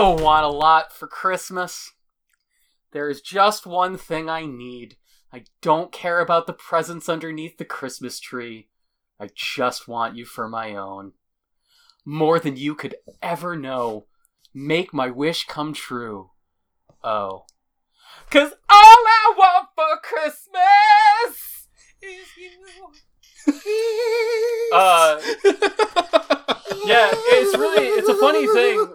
I don't want a lot for Christmas. There is just one thing I need. I don't care about the presents underneath the Christmas tree. I just want you for my own. More than you could ever know. Make my wish come true. Oh. Cause all I want for Christmas is you. Uh, yeah, it's really it's a funny thing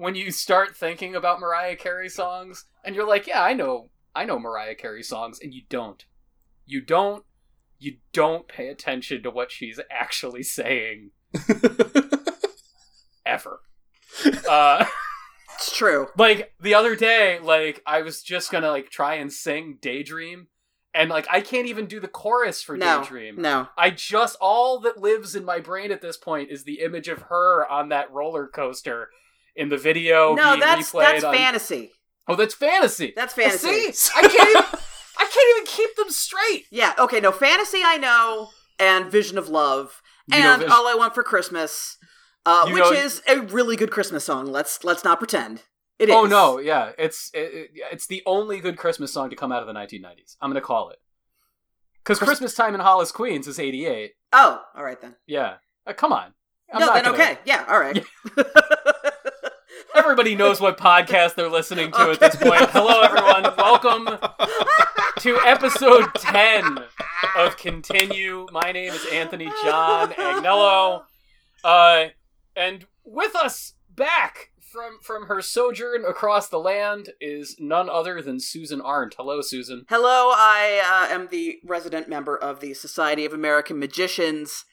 when you start thinking about Mariah Carey songs and you're like, yeah, I know I know Mariah Carey songs and you don't. You don't you don't pay attention to what she's actually saying ever. Uh It's true. like the other day like I was just going to like try and sing Daydream and like I can't even do the chorus for No, Daydream. no. I just all that lives in my brain at this point is the image of her on that roller coaster in the video. No, that's that's on... fantasy. Oh, that's fantasy. That's fantasy. See, I can't even. I can't even keep them straight. Yeah. Okay. No fantasy. I know, and Vision of Love, You and All I Want for Christmas, uh, which know- is a really good Christmas song. Let's let's not pretend it is. Oh no, yeah, it's it, it- it's the only good Christmas song to come out of the 1990s. I'm gonna call it because Christmas time in Hollis, Queens is 88. Oh, all right then. Yeah, Uh, come on. I'm no, then gonna- okay. Yeah. All right. Everybody knows what podcast they're listening to at this point. Hello, everyone. Welcome to episode 10 of Continue. My name is Anthony John Agnello. Uh, and with us back from, from her sojourn across the land is none other than Susan Arendt. Hello, Susan. Hello, I uh, am the resident member of the Society of American Magicians.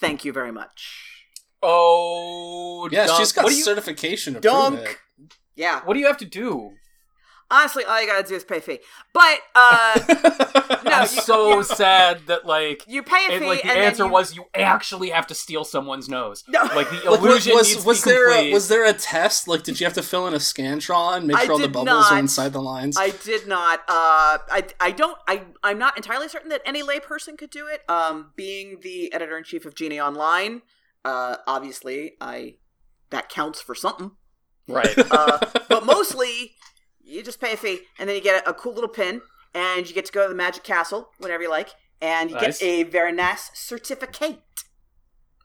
Thank you very much. Oh, Yeah, dunk. she's got what do you, certification to Dunk. prove it. Yeah. What do you have to do? Honestly, all you gotta do is pay a fee. But uh, no, I'm you, so you, sad that, like, you pay a it, fee, like the and answer you- was you actually have to steal someone's nose. No. Like the Like, illusion was, needs was to be there complete. a, was there a test? Like, did you have to fill in a scantron, make I sure all the bubbles not. are inside the lines? I did not. Uh, I I don't. I I'm not entirely certain that any layperson could do it. Um, being the editor in chief of Genie Online, uh, obviously I that counts for something. right? Uh, but mostly, you just pay a fee, and then you get a, a cool little pin, and you get to go to the Magic Castle whenever you like, and you Nice. get a very nice certificate.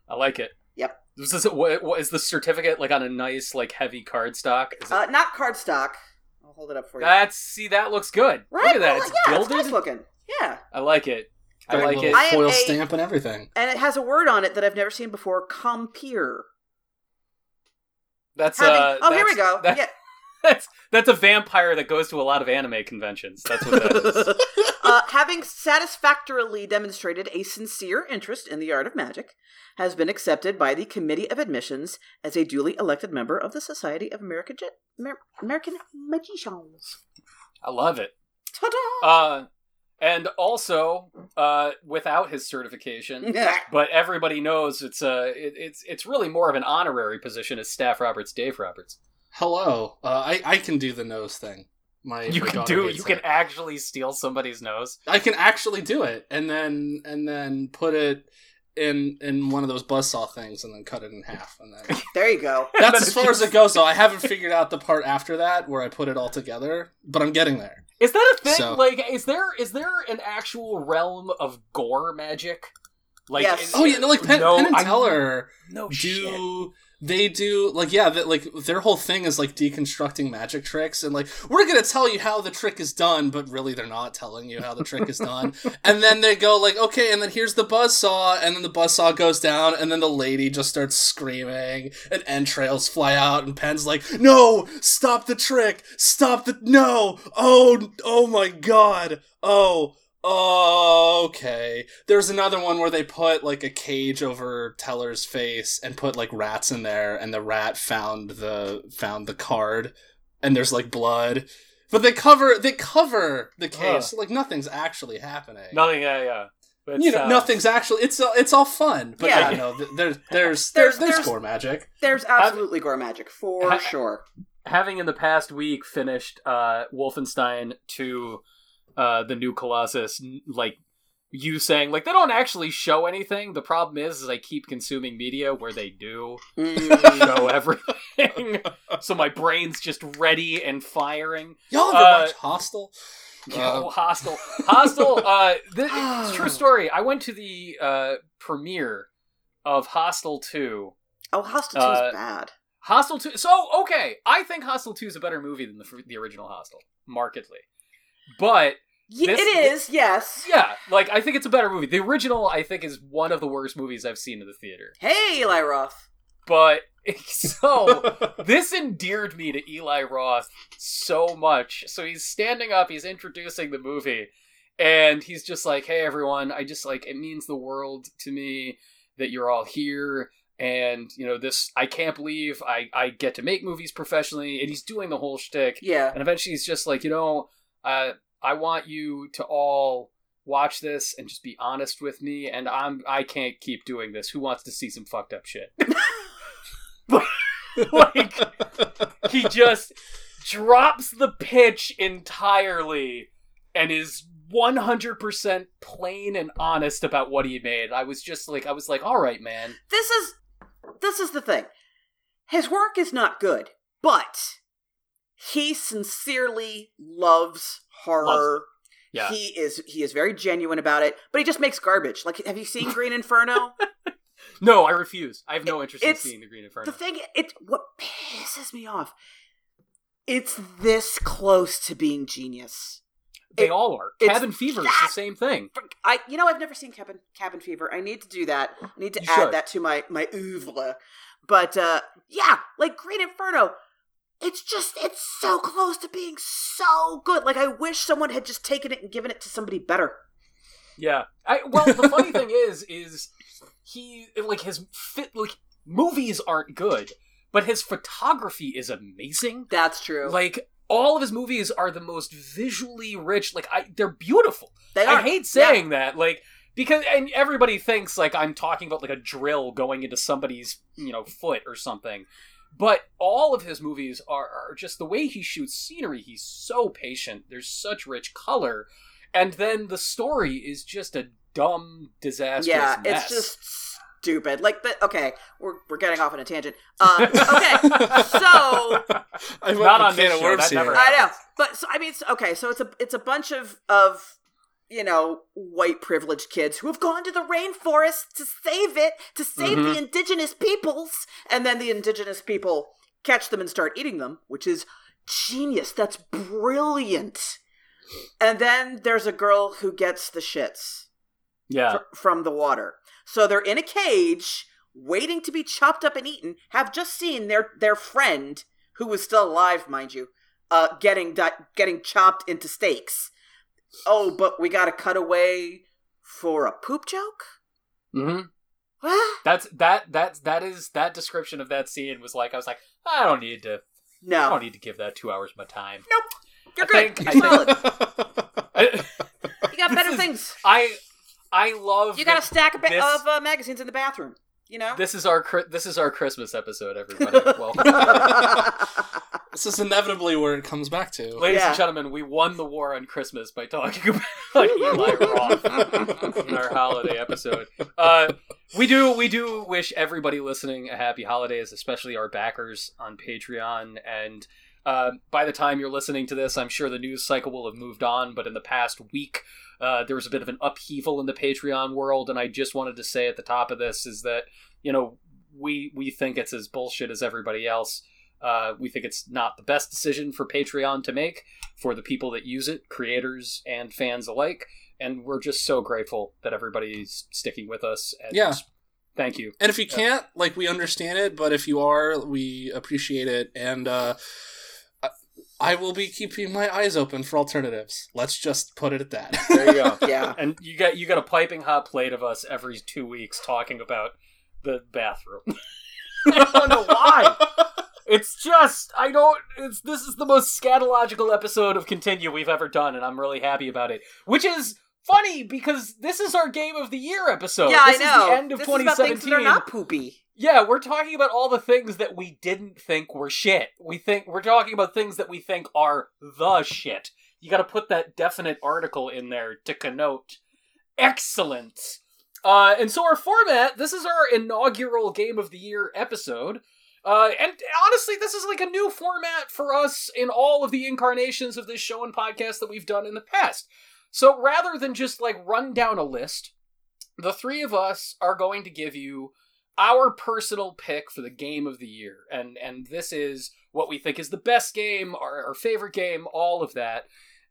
I like it. Yep. Is this what, what is the certificate like on a nice like heavy cardstock? Is it, Uh, not cardstock. I'll hold it up for you. that's see that looks good. right? Look at that. Well, It's yeah, it's nice looking. Yeah. I like it. I like it. I foil a- stamp and everything. And it has a word on it that I've never seen before. Compeer. That's Having- uh. oh, here we go. that- yeah. That's that's a vampire that goes to a lot of anime conventions. That's what that is. uh, having satisfactorily demonstrated a sincere interest in the art of magic, has been accepted by the Committee of Admissions as a duly elected member of the Society of American Ge- Amer- American Magicians. I love it. Ta-da! Uh, and also uh, without his certification. But everybody knows it's a it, it's it's really more of an honorary position as Staff Roberts, Dave Roberts. Hello, uh, I I can do the nose thing. My You my can do hates you can actually steal somebody's nose. I can actually do it, and then and then put it in in one of those buzzsaw things, and then cut it in half, and then there you go. That's as far as it goes. Though I haven't figured out the part after that where I put it all together, but I'm getting there. Is that a thing? So- Like, is there is there an actual realm of gore magic? Like, Yes. is- Oh yeah, no, like Penn, no, Penn and I- Teller no do shit. They do like yeah that like their whole thing is like deconstructing magic tricks and like we're gonna tell you how the trick is done but really they're not telling you how the trick is done. And then they go like okay and then here's the buzz saw and then the buzz saw goes down and then the lady just starts screaming and entrails fly out and Penn's like no stop the trick stop the no oh oh my god oh Oh, okay. There's another one where they put like a cage over Teller's face and put like rats in there, and the rat found the found the card, and there's like blood. But they cover they cover the case Ugh. like nothing's actually happening. Nothing. Yeah, yeah. But, you know, uh, nothing's actually. It's all it's all fun, but Yeah. yeah, you know, there's there's There's- there's there's there's- score magic. There's absolutely gore magic for Ha- sure. Having in the past week finished uh, Wolfenstein Two uh, the new Colossus, like you saying like they don't actually show anything. The problem is, is I keep consuming media where they do Mm. show everything, so my brain's just ready and firing. Y'all ever Uh, watch Hostel? Yo, hostile, hostile. Uh, th- it's a true story. I went to the uh premiere of Hostel Two. oh, Hostel Two Uh, bad. Hostel Two. So okay, I think Hostel Two is a better movie than the the original Hostel, markedly. But Ye- this- it is, yes. yeah, like I think it's a better movie. The original, I think, is one of the worst movies I've seen in the theater. Hey, Eli Roth. But so this endeared me to Eli Roth so much. So he's standing up, he's introducing the movie, and he's just like, "Hey everyone, I just like it means the world to me that you're all here." And you know this, I can't believe I I get to make movies professionally. And he's doing the whole shtick. Yeah. And eventually he's just like, you know, uh, I want you to all watch this and just be honest with me. And I'm I can't keep doing this. Who wants to see some fucked up shit? like he just drops the pitch entirely and is 100% plain and honest about what he made. I was just like I was like, "All right, man. This is this is the thing. His work is not good, but he sincerely loves horror. Yeah. He is he is very genuine about it, but he just makes garbage. Like have you seen Green Inferno? no, I refuse. I have no interest in seeing the Green Inferno." the thing it what pisses me off. It's this close to being genius. they it- all are. Cabin Fever is the same thing. I you know I've never seen Cabin Cabin Fever. I need to do that. I need to You add should. that to my my oeuvre. But uh yeah, like Green Inferno, it's just it's so close to being so good. Like I wish someone had just taken it and given it to somebody better. Yeah. I well, the funny thing is, is he like his fit like movies aren't good, but his photography is amazing. That's true. Like all of his movies are the most visually rich. Like I, they're beautiful. they are. I hate saying that, like because and everybody thinks like I'm talking about like a drill going into somebody's you know foot or something. But all of his movies are, are just the way he shoots scenery. He's so patient. There's such rich color, and then the story is just a dumb, disastrous yeah, mess. it's just stupid. Like the okay, we're we're getting off on a tangent. Uh, okay, so I Not on can this show, that never. I know, but so I mean, it's, okay, so it's a it's a bunch of of you know white privileged kids who have gone to the rainforest to save it, to save Mhm. the indigenous peoples, and then the indigenous people catch them and start eating them, which is genius. That's brilliant. And then there's a girl who gets the shits yeah. fr- from the water. So they're in a cage, waiting to be chopped up and eaten. Have just seen their their friend, who was still alive, mind you, uh, getting di- getting chopped into steaks. Oh, but we got to cut away for a poop joke. hmm What? That's that that that is that description of that scene was like I was like I don't need to No, I don't need to give that two hours of my time. Nope, you're I good. think- You're I solid. I, You got better is- things. I I love You got a stack of, ba- this- of uh, magazines in the bathroom. You know. This is our this is our Christmas episode, everybody. Welcome. This is inevitably where it comes back to. Ladies Yeah. and gentlemen, we won the war on Christmas by talking about Eli Roth in our holiday episode. Uh, we do we do wish everybody listening a happy holidays, especially our backers on Patreon. And uh, by the time you're listening to this, I'm sure the news cycle will have moved on. But in the past week, uh, there was a bit of an upheaval in the Patreon world, and I just wanted to say at the top of this is that you know we we think it's as bullshit as everybody else. Uh, we think it's not the best decision for Patreon to make for the people that use it, creators and fans alike. And we're just so grateful that everybody's sticking with us. And Yeah. Thank you. And if you can't, like, we understand it, but if you are, we appreciate it. And uh, I- I will be keeping my eyes open for alternatives. Let's just put it at that. There you go. yeah. and you got you got a piping hot plate of us every two weeks talking about the bathroom. I don't know why. It's just I don't. It's this is the most scatological episode of Continue we've ever done, and I'm really happy about it. Which is funny because this is our Game of the Year episode. yeah, this I know. Is the end of this is about things 2017. that are not poopy. Yeah, we're talking about all the things that we didn't think were shit. We think we're talking about things that we think are the shit. You got to put that definite article in there to connote Excellent. Uh, and so our format, this is our inaugural Game of the Year episode. Uh, and honestly, this is like a new format for us in all of the incarnations of this show and podcast that we've done in the past. So rather than just like run down a list, the three of us are going to give you our personal pick for the game of the year. And and this is what we think is the best game, our, our favorite game, all of that.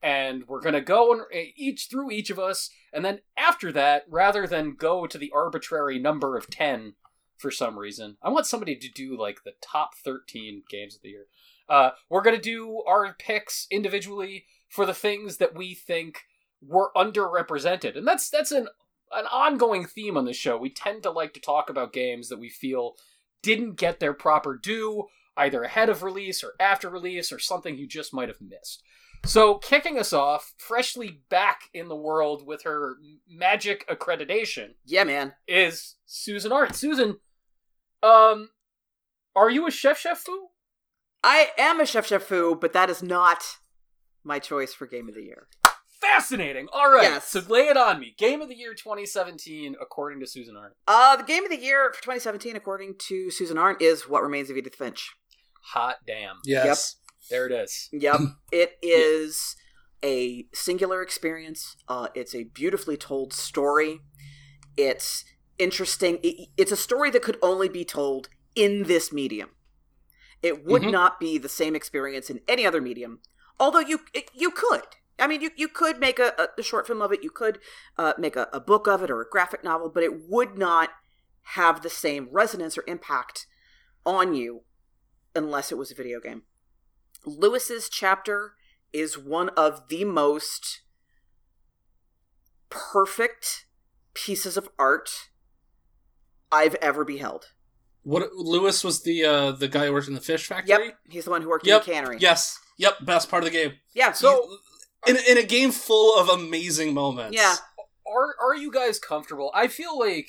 And we're gonna go and eh, each through each of us, and then after that, rather than go to the arbitrary number of ten for some reason, I want somebody to do like the top thirteen games of the year. Uh, we're gonna do our picks individually for the things that we think were underrepresented, and that's that's an an ongoing theme on the show. We tend to like to talk about games that we feel didn't get their proper due, either ahead of release or after release, or something you just might have missed. So, kicking us off, freshly back in the world with her magic accreditation, Yeah, man. is Susan Arendt. Susan, um, are you a chef chef foo? I am a chef chef foo, but that is not my choice for game of the year. Fascinating. All right, Yes. so lay it on me. Game of the year 2017, according to Susan Arendt. Uh, the game of the year for 2017, according to Susan Arendt, is What Remains of Edith Finch. Hot damn. Yes. There it is. Yep, it is a singular experience. Uh, it's a beautifully told story. It's interesting. It- it's a story that could only be told in this medium. It would Mhm. not be the same experience in any other medium. Although you it, you could. I mean, you, you could make a, a, a short film of it. You could uh, make a, a book of it or a graphic novel, but it would not have the same resonance or impact on you unless it was a video game. Lewis's chapter is one of the most perfect pieces of art I've ever beheld. What Lewis was the uh the guy who worked in the fish factory? Yep, he's the one who worked Yep. in the cannery. Yes. Yep. Best part of the game. yeah. So- in in a game full of amazing moments. Yeah. Are are you guys comfortable? I feel like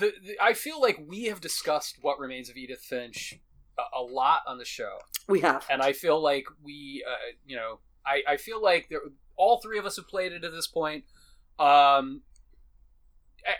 the, the I feel like we have discussed what remains of Edith Finch a, a lot on the show, we have. and I feel like we, uh, you know, I I feel like there, all three of us have played it at this point. Um,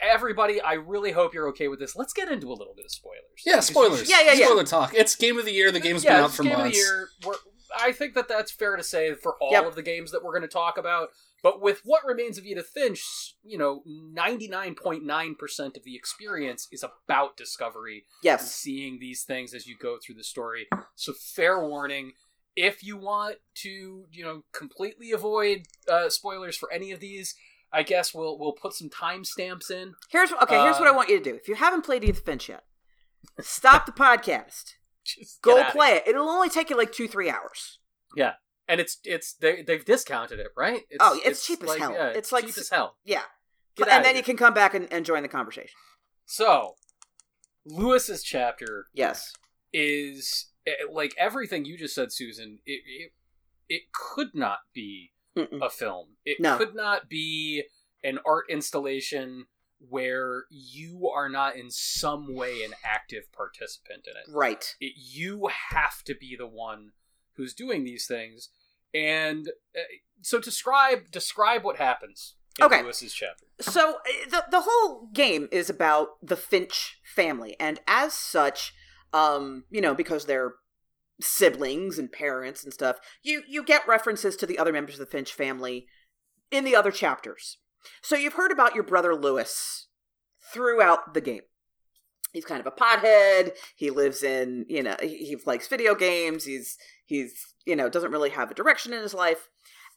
everybody, I really hope you're okay with this. Let's get into a little bit of spoilers. Yeah. Spoilers. Yeah, yeah, yeah. Spoiler talk. It's game of the year. The game's yeah, been out for game months. Game of the year. We're, I think that that's fair to say for all Yep. of the games that we're going to talk about. But with what remains of Edith Finch, you know, ninety nine point nine percent of the experience is about discovery Yes. seeing these things as you go through the story. So fair warning. If you want to, you know, completely avoid uh, spoilers for any of these, I guess we'll we'll put some timestamps in. Here's okay. Here's what I Uh, want you to do. If you haven't played Edith Finch yet, stop the podcast. Just Go play it. It'll only take you like two, three hours. And it's it's they they've discounted it, right? It's, Oh, it's cheap as hell. yeah, It's like cheap as hell. Yeah. Get and then you can come back and, and join the conversation. So, Lewis's chapter Yes. is eh, like everything you just said, Susan. It it, it could not be Mm-mm. a film. It No. could not be an art installation where you are not in some way an active participant in it. Right. it, you have to be the one who's doing these things and uh, so describe describe what happens in Okay. lewis's chapter So uh, the the whole game is about the Finch family, and as such, um, you know, because they're siblings and parents and stuff, you you get references to the other members of the Finch family in the other chapters. So you've heard about your brother Lewis throughout the game. He's kind of a pothead. He lives in, you know, he, he likes video games. He's he's, you know, doesn't really have a direction in his life.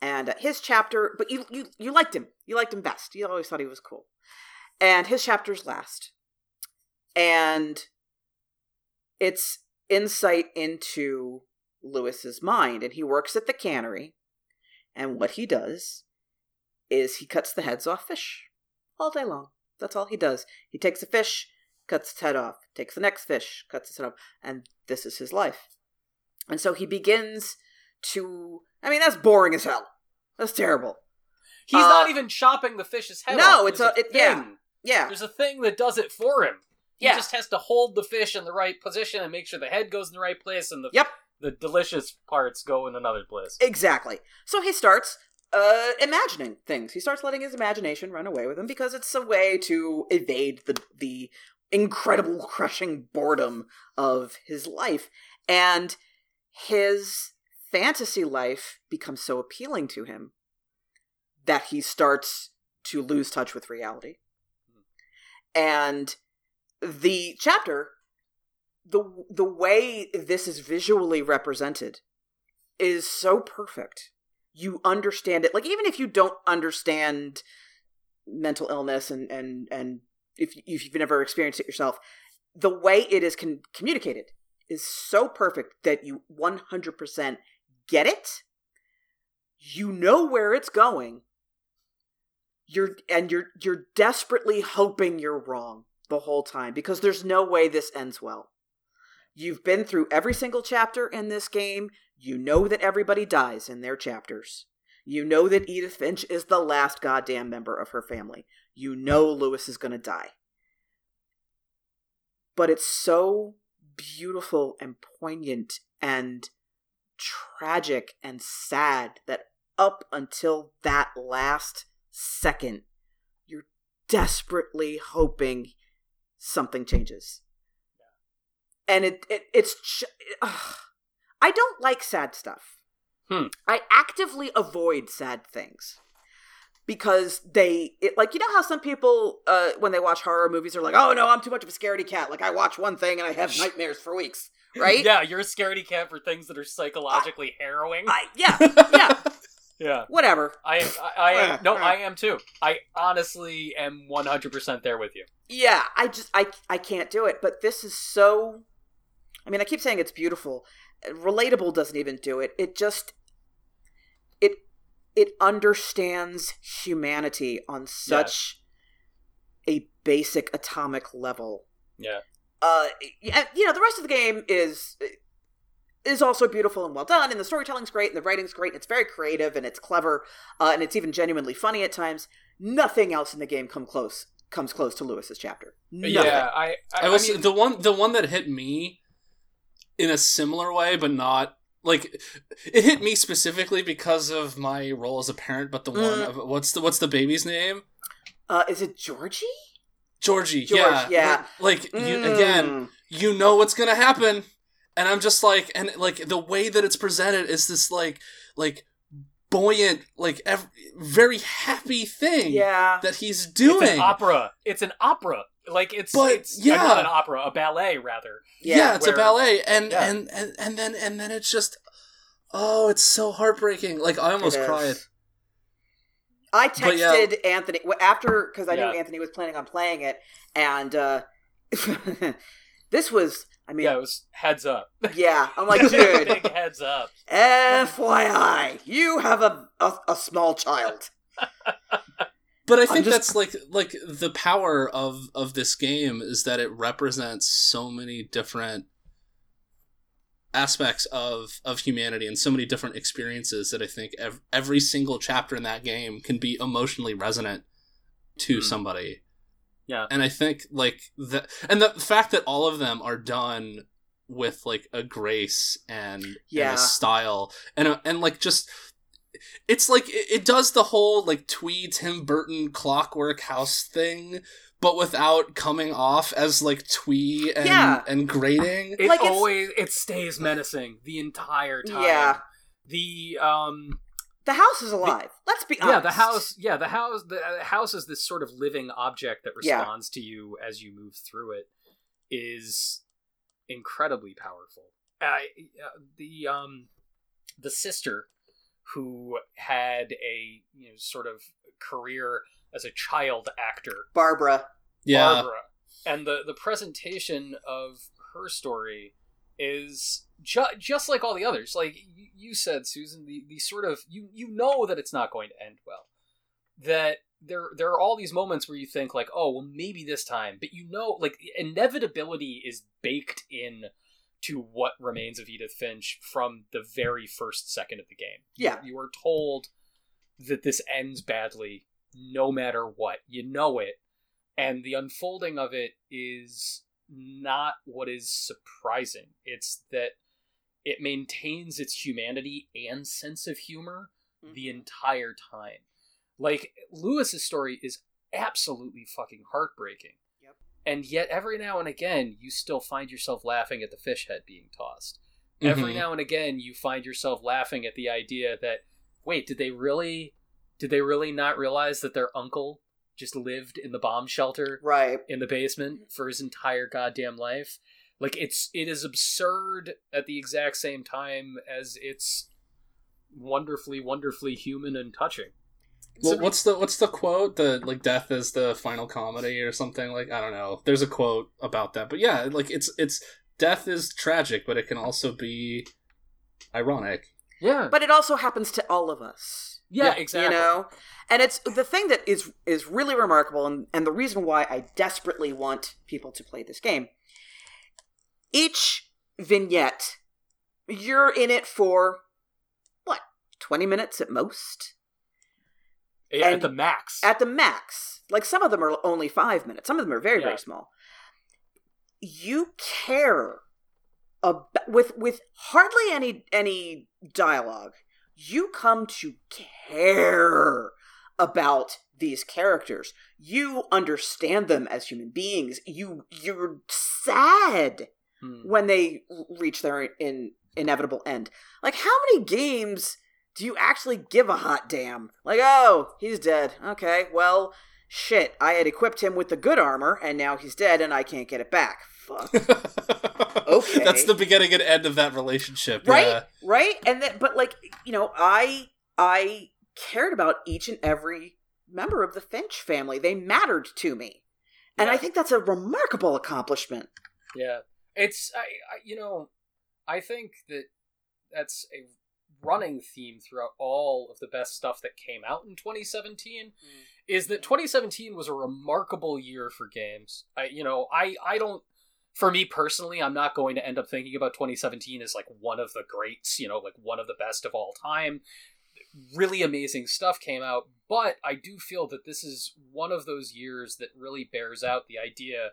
And uh, his chapter, but you you you liked him. You liked him best. You always thought he was cool. And his chapter's last. And it's insight into Lewis's mind and he works at the cannery. And what he does is he cuts the heads off fish all day long. That's all he does. He takes a fish, cuts its head off, takes the next fish, cuts its head off, and this is his life. And so he begins to I mean that's boring as hell. That's terrible. he's Uh, not even chopping the fish's head no, off. it's There's a- it- yeah. thing. Yeah. there's a thing that does it for him he Yeah. just has to hold the fish in the right position and make sure the head goes in the right place and the Yep. the delicious parts go in another place Exactly. So he starts uh, imagining things. He starts letting his imagination run away with him because it's a way to evade the the incredible crushing boredom of his life and his fantasy life becomes so appealing to him that he starts to lose touch with reality. And the chapter the the way this is visually represented is so perfect. You understand it. Like even if you don't understand mental illness and and and if if you've never experienced it yourself, the way it is con- communicated is so perfect that you 100% get it. You know where it's going. You're and you're you're desperately hoping you're wrong the whole time because there's no way this ends well. You've been through every single chapter in this game. You know that everybody dies in their chapters. You know that Edith Finch is the last goddamn member of her family. You know Lewis is going to die. But it's so beautiful and poignant and tragic and sad that up until that last second, you're desperately hoping something changes. And it, it it's ugh. I don't like sad stuff. Hmm. I actively avoid sad things because they it, like you know how some people uh, when they watch horror movies are like oh no i'm too much of a scaredy cat like i watch one thing and i have nightmares for weeks right yeah, you're a scaredy cat for things that are psychologically harrowing. I, yeah yeah yeah. whatever I am. I, I am. No, I am too. I honestly am 100% there with you. yeah i just i i can't do it but this is so i mean i keep saying it's beautiful relatable doesn't even do it it just it understands humanity on such a basic atomic level Yeah. uh yeah, you know the rest of the game is is also beautiful and well done and the storytelling's great and the writing's great and it's very creative and it's clever uh, and it's even genuinely funny at times nothing else in the game come close comes close to lewis's chapter Nothing. Yeah. I. I, I was I mean, the one the one that hit me in a similar way, but not like it hit me specifically because of my role as a parent. But the one Mm. of, what's the what's the baby's name? uh is it georgie Georgie. George, yeah, yeah. Like, like you, Mm. again, you know what's gonna happen, and I'm just like, and like the way that it's presented is this like like buoyant, like ev- very happy thing yeah that he's it's doing. an opera. It's an opera. Like it's. But, it's, yeah. not an opera. A ballet, rather. yeah, it's where- a ballet and, yeah. and and and then and then it's just oh it's so heartbreaking like i almost cried I But yeah. texted Anthony after because I Yeah. knew Anthony was planning on playing it, and uh, this was. I mean, Yeah, it was heads up. yeah, I'm like, dude, Big heads up. FYI, you have a a, a small child. but i think just- that's like like the power of of this game is that it represents so many different aspects of of humanity and so many different experiences that i think ev- every single chapter in that game can be emotionally resonant to Mhm. somebody Yeah. and i think like the and the fact that all of them are done with like a grace and, and Yeah. a style and a, and like just it's like it, it does the whole like twee tim burton clockwork house thing but without coming off as like twee and Yeah. and grating It Like, it's- always it stays menacing the entire time. Yeah. The um The house is alive. Let's be honest. yeah the house yeah the house the uh, house is this sort of living object that Yeah. responds to you as you move through it is incredibly powerful. I uh, the um the sister who had a you know sort of career as a child actor Barbara. yeah Barbara. And the, the presentation of her story is ju- just like all the others. Like you, you said, Susan, the, the sort of you you know that it's not going to end well. That there there are all these moments where you think like, oh well, maybe this time, but you know, like inevitability is baked in to what remains of Edith Finch from the very first second of the game. You- Yeah. you are told that this ends badly, no matter what. You know it, and the unfolding of it is not what is surprising. It's that it maintains its humanity and sense of humor the mm-hmm. entire time. Like Lewis's story is absolutely fucking heartbreaking. Yep. And yet every now and again you still find yourself laughing at the fish head being tossed. Every Mhm. now and again you find yourself laughing at the idea that wait, did they really did they really not realize that their uncle just lived in the bomb shelter Right. in the basement for his entire goddamn life. Like it's it is absurd at the exact same time as it's wonderfully, wonderfully human and touching. Well, what's the what's the quote? The like death is the final comedy or something like I don't know. There's a quote about that, but yeah, like it's it's death is tragic, but it can also be ironic. Yeah, But it also happens to all of us. yeah, yeah, exactly. You know? And it's the thing that is is really remarkable and, and the reason why I desperately want people to play this game. Each vignette, you're in it for what, 20 minutes at most? Yeah, at the max. At the max. Like some of them are only five minutes. Some of them are very, Yeah. very small. You care ab- with with hardly any any dialogue. You come to care about these characters. You understand them as human beings. You you're sad Hmm. when they reach their in, inevitable end. Like, how many games do you actually give a hot damn? Like, oh, he's dead. Okay, well, shit. I had equipped him with the good armor, and now he's dead, and I can't get it back. Fuck. Okay. That's the beginning and end of that relationship. right Yeah. right and then but like you know i i cared about each and every member of the finch family they mattered to me and i think that's a remarkable accomplishment Yeah, it's I, I you know, I think that that's a running theme throughout all of the best stuff that came out in 2017 hmm. is that 2017 was a remarkable year for games. I you know, I I don't for me personally, I'm not going to end up thinking about 2017 as like one of the greats, you know, like one of the best of all time. Really amazing stuff came out, but I do feel that this is one of those years that really bears out the idea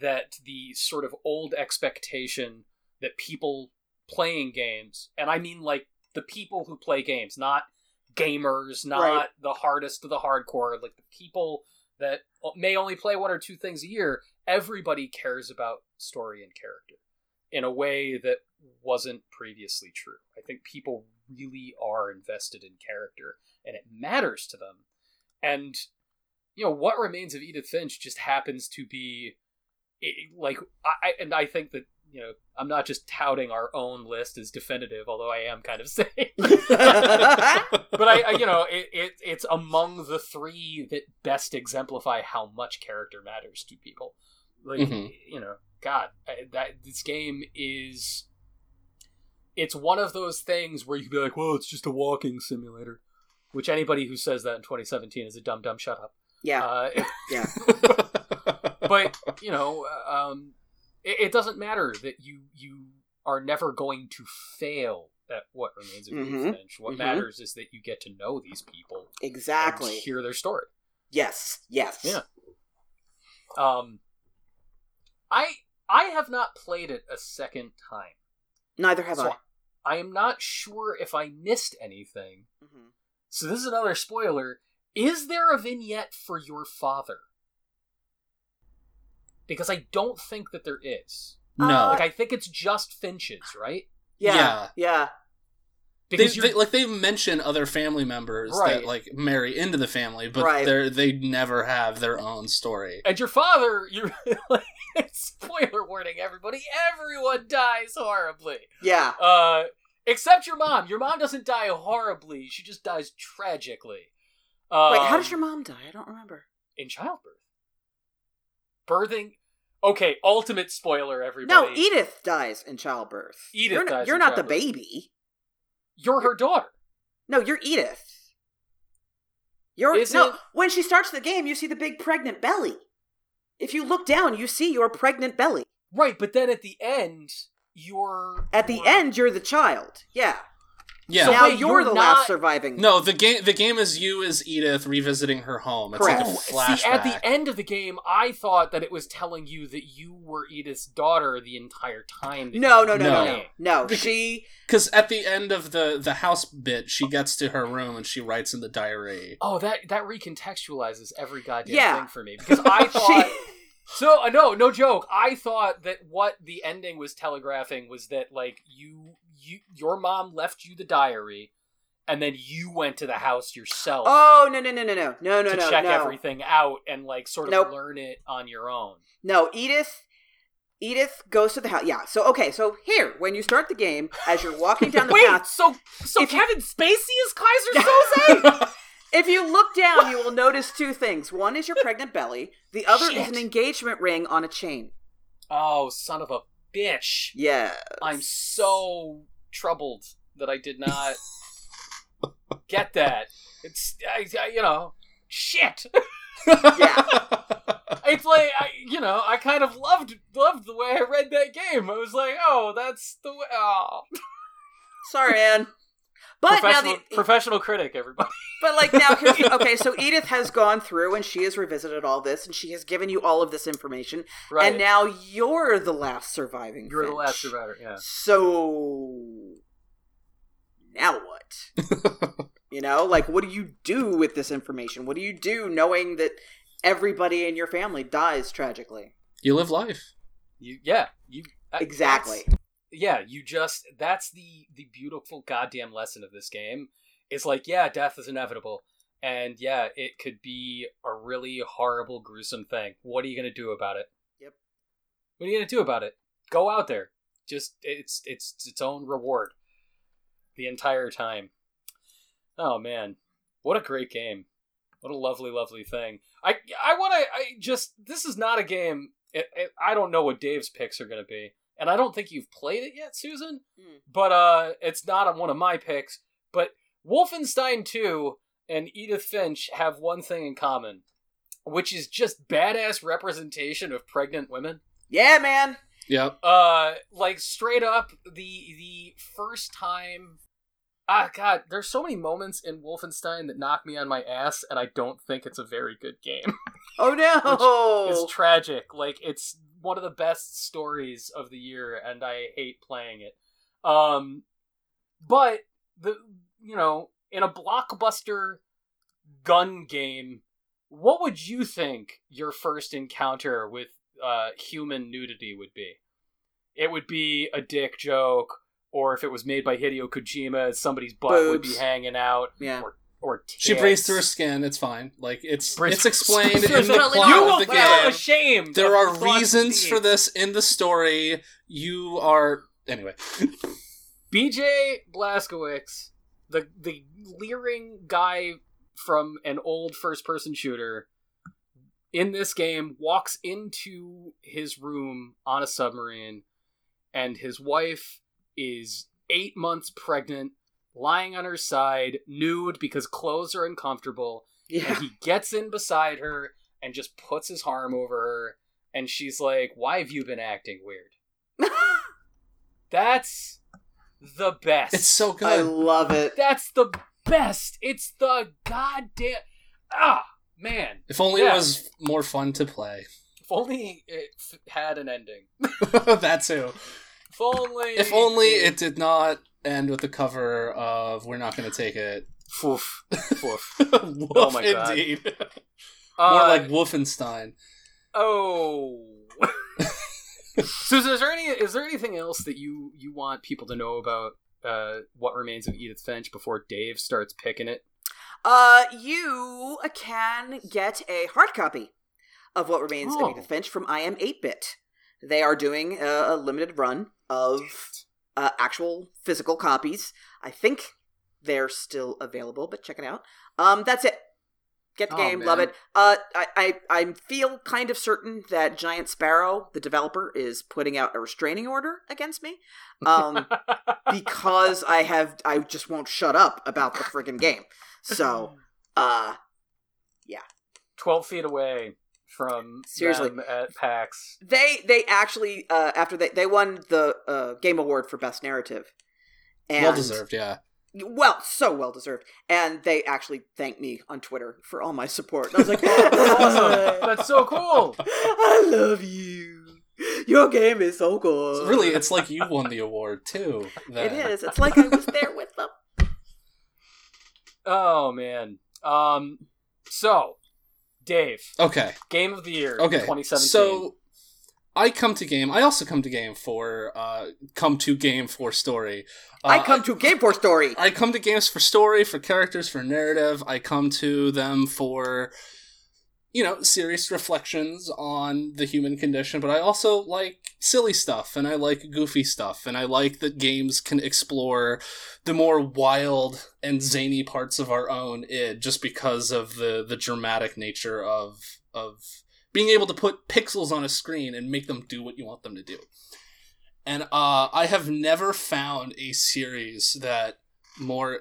that the sort of old expectation that people playing games, and I mean like the people who play games, not gamers, not Right. the hardest of the hardcore, like the people that may only play one or two things a year, everybody cares about story and character in a way that wasn't previously true. I think people really are invested in character and it matters to them. And you know, what remains of Edith Finch just happens to be it, like I and I think that you know I'm not just touting our own list as definitive, although I am kind of saying. but I, I you know it, it it's among the three that best exemplify how much character matters to people. Like Mhm. you know, God, that this game is. It's one of those things where you can be like, "Well, it's just a walking simulator," which anybody who says that in 2017 is a dumb dumb. Shut up. yeah Uh, yeah but you know, um, it, it doesn't matter that you you are never going to fail at what remains of Mhm. Finch. What Mhm. matters is that you get to know these people exactly and hear their story. yes yes Yeah. Um, I I have not played it a second time, neither have so i I am not sure if I missed anything. Mhm. So this is another spoiler. Is there a vignette for your father? Because I don't think that there is. no. Uh, Like I think it's just Finches, right? yeah Yeah. yeah they, Because you're they, like they mention other family members Right. that like marry into the family, but Right. they're they never have their own story. and your father, you're like spoiler warning, everybody. Everyone dies horribly. yeah Uh except your mom. Your mom doesn't die horribly. She just dies tragically. Um, wait how does your mom die i don't remember in childbirth? Birthing Okay, ultimate spoiler, everybody. no edith dies in childbirth. Edith you're, dies you're not the baby. You're her daughter. no you're edith. You're Is no it- when she starts the game you see the big pregnant belly. If you look down you see your pregnant belly. Right, but then at the end, you're at the you're- end you're the child. Yeah Yeah. So now wait, you're, you're the not- last surviving. no, the game the game is you as Edith revisiting her home. It's Correct. like a Oh, flashback. see, at the end of the game, I thought that it was telling you that you were Edith's daughter the entire time. that No, no, no, no, no. No, she. Because at the end of the the house bit, she gets to her room and she writes in the diary. Oh, that that recontextualizes every goddamn Yeah. thing for me because I thought. she So uh, no, no joke. I thought that what the ending was telegraphing was that like you, you, your mom left you the diary, and then you went to the house yourself oh no no no no no no no to no check no. everything out and like sort of Nope. learn it on your own. No, Edith. Edith goes to the house. Yeah. So okay. So here, when you start the game, as you're walking down the Wait, path, so so Kevin Spacey is Kaiser Soze? if you look down, you will notice two things. One is your pregnant belly. The other is an engagement ring on a chain. oh, son of a bitch! Yeah. I'm so troubled that I did not get that. It's I, I you know shit. Yeah. It's like I, you know, I kind of loved loved the way I read that game. I was like, oh, that's the way. Oh. Sorry, Anne. But now professional, the professional critic, everybody. but like now okay, so Edith has gone through and she has revisited all this and she has given you all of this information Right. and now you're the last surviving. you're the last survivor. Yeah. So now what? you know, like what do you do with this information? What do you do knowing that everybody in your family dies tragically? you live life. You. Yeah. You. Exactly. Yeah. You just. That's the the beautiful goddamn lesson of this game. Is like, yeah, death is inevitable, and yeah, it could be a really horrible, gruesome thing. What are you gonna do about it? Yep. What are you gonna do about it? Go out there. Just it's it's its own reward. The entire time. Oh man, what a great game! What a lovely, lovely thing. I I want to. I just this is not a game. It, I don't know what Dave's picks are gonna be, and I don't think you've played it yet, Susan. Hmm. But uh, it's not on one of my picks. But Wolfenstein Two and Edith Finch have one thing in common, which is just badass representation of pregnant women. Yeah, man. Yep. Uh, like straight up the the first time. Ah, God, there's so many moments in Wolfenstein that knock me on my ass, and I don't think it's a very good game. Oh no. It's tragic. Like it's one of the best stories of the year, and I hate playing it. Um, but the you know in a blockbuster gun game, what would you think your first encounter with uh, human nudity would be? It would be a dick joke, or if it was made by Hideo Kojima, somebody's butt would be hanging out, yeah. or or She tits. breathes through her skin. It's fine. Like it's Breathes- it's explained in the Definitely plot You will of the game. ashamed. There of are the reasons for this in the story. You are anyway. BJ Blazkowicz, the the leering guy from an old first person shooter in this game walks into his room on a submarine and his wife is 8 months pregnant lying on her side nude because clothes are uncomfortable Yeah. and he gets in beside her and just puts his arm over her and she's like why have you been acting weird that's the best It's so good. I love it. that's the best it's the goddamn ah man If only Yeah. it was more fun to play. if only it f- had an ending that too. If only If only it did not end with the cover of "We're not going to take it." Foof. Foof. Wolf, Oh my God. indeed. Uh, More like Wolfenstein. oh Susan, is there any is there anything else that you you want people to know about uh, what remains of Edith Finch before Dave starts picking it? Uh, you can get a hard copy of What Remains Oh. of Edith Finch from I Am 8-Bit. They are doing a, a limited run of uh, actual physical copies. I think they're still available, but check it out. Um, that's it. Get the Oh, game, love it. Uh, I, I I feel kind of certain that Giant Sparrow, the developer, is putting out a restraining order against me. Um, because I have I just won't shut up about the friggin' game. So, uh, twelve feet away from Seriously. them at PAX. they they actually uh after they they won the uh game award for best narrative. And well deserved, yeah. Well, so well deserved. And they actually thanked me on Twitter for all my support. And I was like, awesome. That's so cool. I love you. Your game is so good. really, it's like you won the award too. then. It is. It's like I was there with them. Oh man. Um. So, Dave, Okay. game of the year, Okay. 2017. So I come to game. I also come to game for uh come to game for story. Uh, I come to Game for Story. I come to games for story, for characters, for narrative. I come to them for you know, serious reflections on the human condition, but I also like silly stuff and I like goofy stuff and I like that games can explore the more wild and zany parts of our own id just because of the the dramatic nature of of being able to put pixels on a screen and make them do what you want them to do. And uh, I have never found a series that more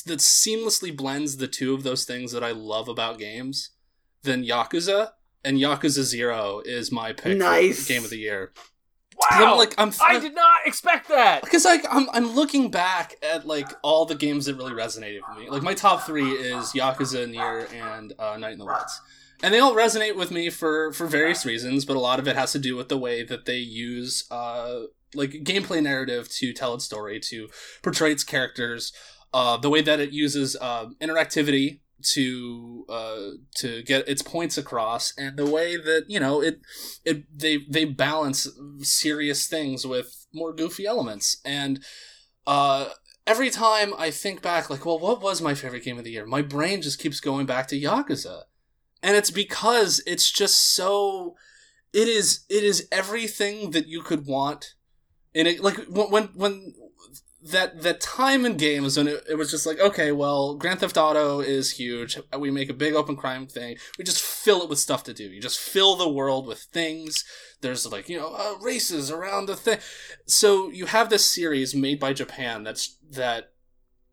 that seamlessly blends the two of those things that I love about games than Yakuza. And Yakuza Zero is my pick Nice. for game of the year. wow, I'm like I'm I did not expect that. because like I'm I'm looking back at like all the games that really resonated with me. Like my top three is Yakuza, Nier, and uh, Night in the Woods, and they all resonate with me for for various reasons. But a lot of it has to do with the way that they use uh like gameplay narrative to tell its story, to portray its characters, uh, the way that it uses uh, interactivity to uh to get its points across and the way that you know it it they they balance serious things with more goofy elements. And uh every time i think back like well what was my favorite game of the year? My brain just keeps going back to yakuza. And it's because it's just so it is it is everything that you could want in it like when, when that that time in games when it, it was just like okay well grand theft auto is huge. We make a big open crime thing. We just fill it with stuff to do. You just fill the world with things. There's like you know uh, races around the thing so you have this series made by japan that's that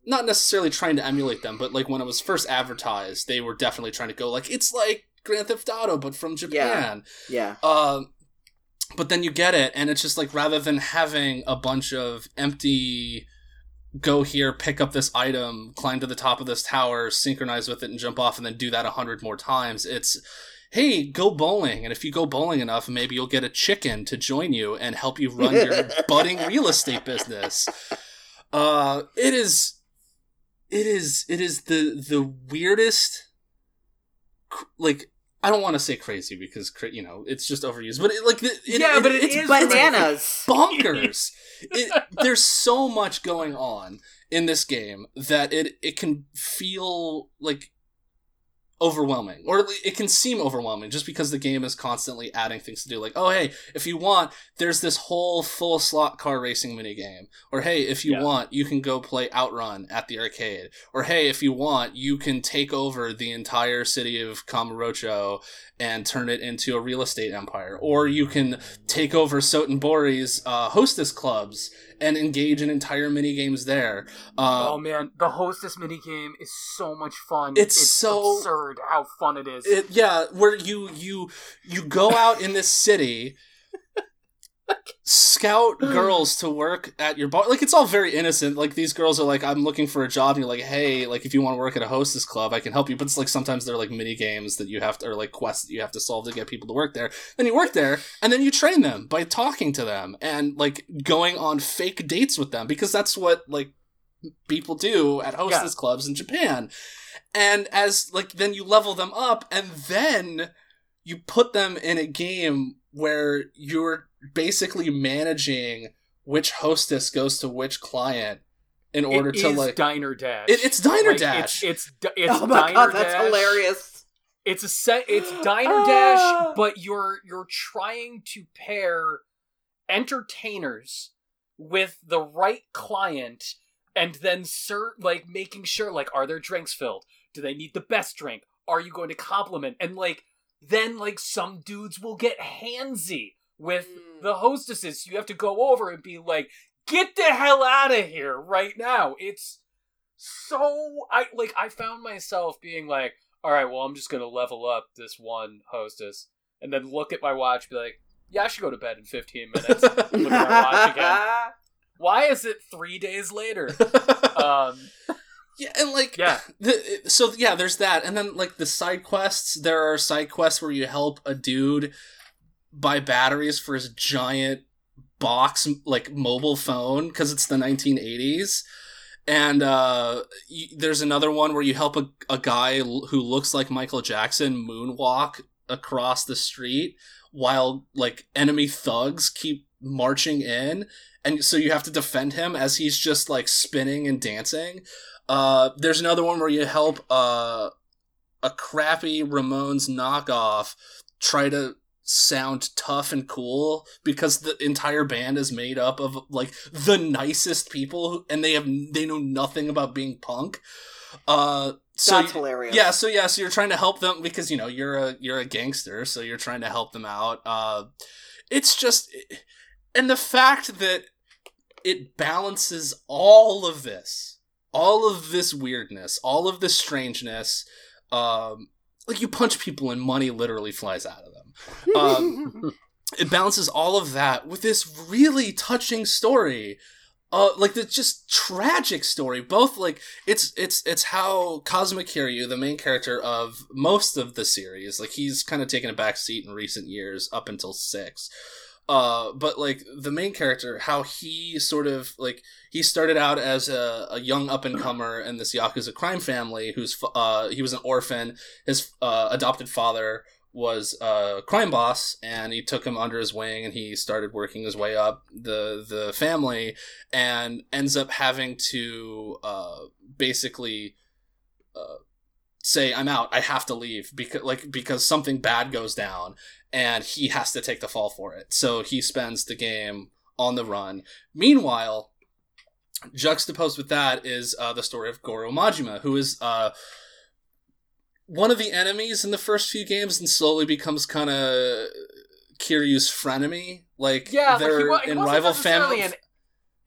not necessarily trying to emulate them but like when it was first advertised they were definitely trying to go like it's like grand theft auto but from japan. Yeah. um, but then you get it, and it's just like rather than having a bunch of empty go here, pick up this item, climb to the top of this tower, synchronize with it, and jump off, and then do that a hundred more times. It's hey, go bowling, and if you go bowling enough, maybe you'll get a chicken to join you and help you run your budding real estate business. Uh, it is, it is, it is the the weirdest, like. I don't want to say crazy because you know it's just overused, but it, like it, it- Yeah, but it it's is Bananas. bonkers. it, there's so much going on in this game that it it can feel like overwhelming or it can seem overwhelming just because the game is constantly adding things to do like oh hey if you want there's this whole full slot car racing mini game or hey if you Yeah. want you can go play outrun at the arcade or hey if you want you can take over the entire city of kamurocho and turn it into a real estate empire or you can take over sotenbori's uh, hostess clubs and engage in entire mini games there uh, oh man, the hostess mini game is so much fun. It's so- absurd how fun it is. it, yeah where you you you go out in this city scout girls to work at your bar. Like it's all very innocent. Like these girls are like i'm looking for a job and you're like hey like if you want to work at a hostess club i can help you. But it's like sometimes they're like mini games that you have to or like quests that you have to solve to get people to work there. Then you work there and then you train them by talking to them and like going on fake dates with them because that's what like people do at hostess clubs in japan. And as like then you level them up and then you put them in a game where you're basically managing which hostess goes to which client in order It to is like Diner Dash. it, it's diner Like, dash It's it's it's oh my Diner god, that's Dash. hilarious. It's a set. It's Diner Ah. Dash, but you're you're trying to pair entertainers with the right client, and then sir, like making sure, like, are their drinks filled? Do they need the best drink? Are you going to compliment? And like, then like some dudes will get handsy with Mm. the hostesses. You have to go over and be like, get the hell out of here right now. It's so I like I found myself being like, all right, well I'm just gonna level up this one hostess, and then look at my watch, be like, yeah, I should go to bed in 15 minutes. Look at my watch again. Why is it three days later? um, yeah, and like Yeah. the, so yeah, there's that, and then like the side quests. There are side quests where you help a dude buy batteries for his giant box like mobile phone because it's the 1980s. And uh, there's another one where you help a, a guy l- who looks like Michael Jackson moonwalk across the street while like enemy thugs keep marching in and so you have to defend him as he's just like spinning and dancing uh there's another one where you help uh a crappy ramones knockoff try to sound tough and cool because the entire band is made up of like the nicest people and they have they know nothing about being punk uh so That's hilarious. yeah, so yeah, so you're trying to help them because you know you're a you're a gangster, so you're trying to help them out. Uh, it's just, and the fact that it balances all of this, all of this weirdness, all of this strangeness. Um, like you punch people and money literally flies out of them. Um, it balances all of that with this really touching story uh like the just tragic story both like it's it's it's how kazuma kiryu the main character of most of the series like he's kind of taken a back seat in recent years up until six. Uh but like the main character how he sort of like he started out as a, a young up and comer in this yakuza crime family who's uh he was an orphan his uh, adopted father was a crime boss and he took him under his wing and he started working his way up the the family and ends up having to uh basically uh say I'm out. I have to leave because like because something bad goes down and he has to take the fall for it. So he spends the game on the run. Meanwhile juxtaposed with that is uh, the story of Goro Majima who is uh one of the enemies in the first few games and slowly becomes kind of Kiryu's frenemy. Like yeah, they're he, he in rival family. an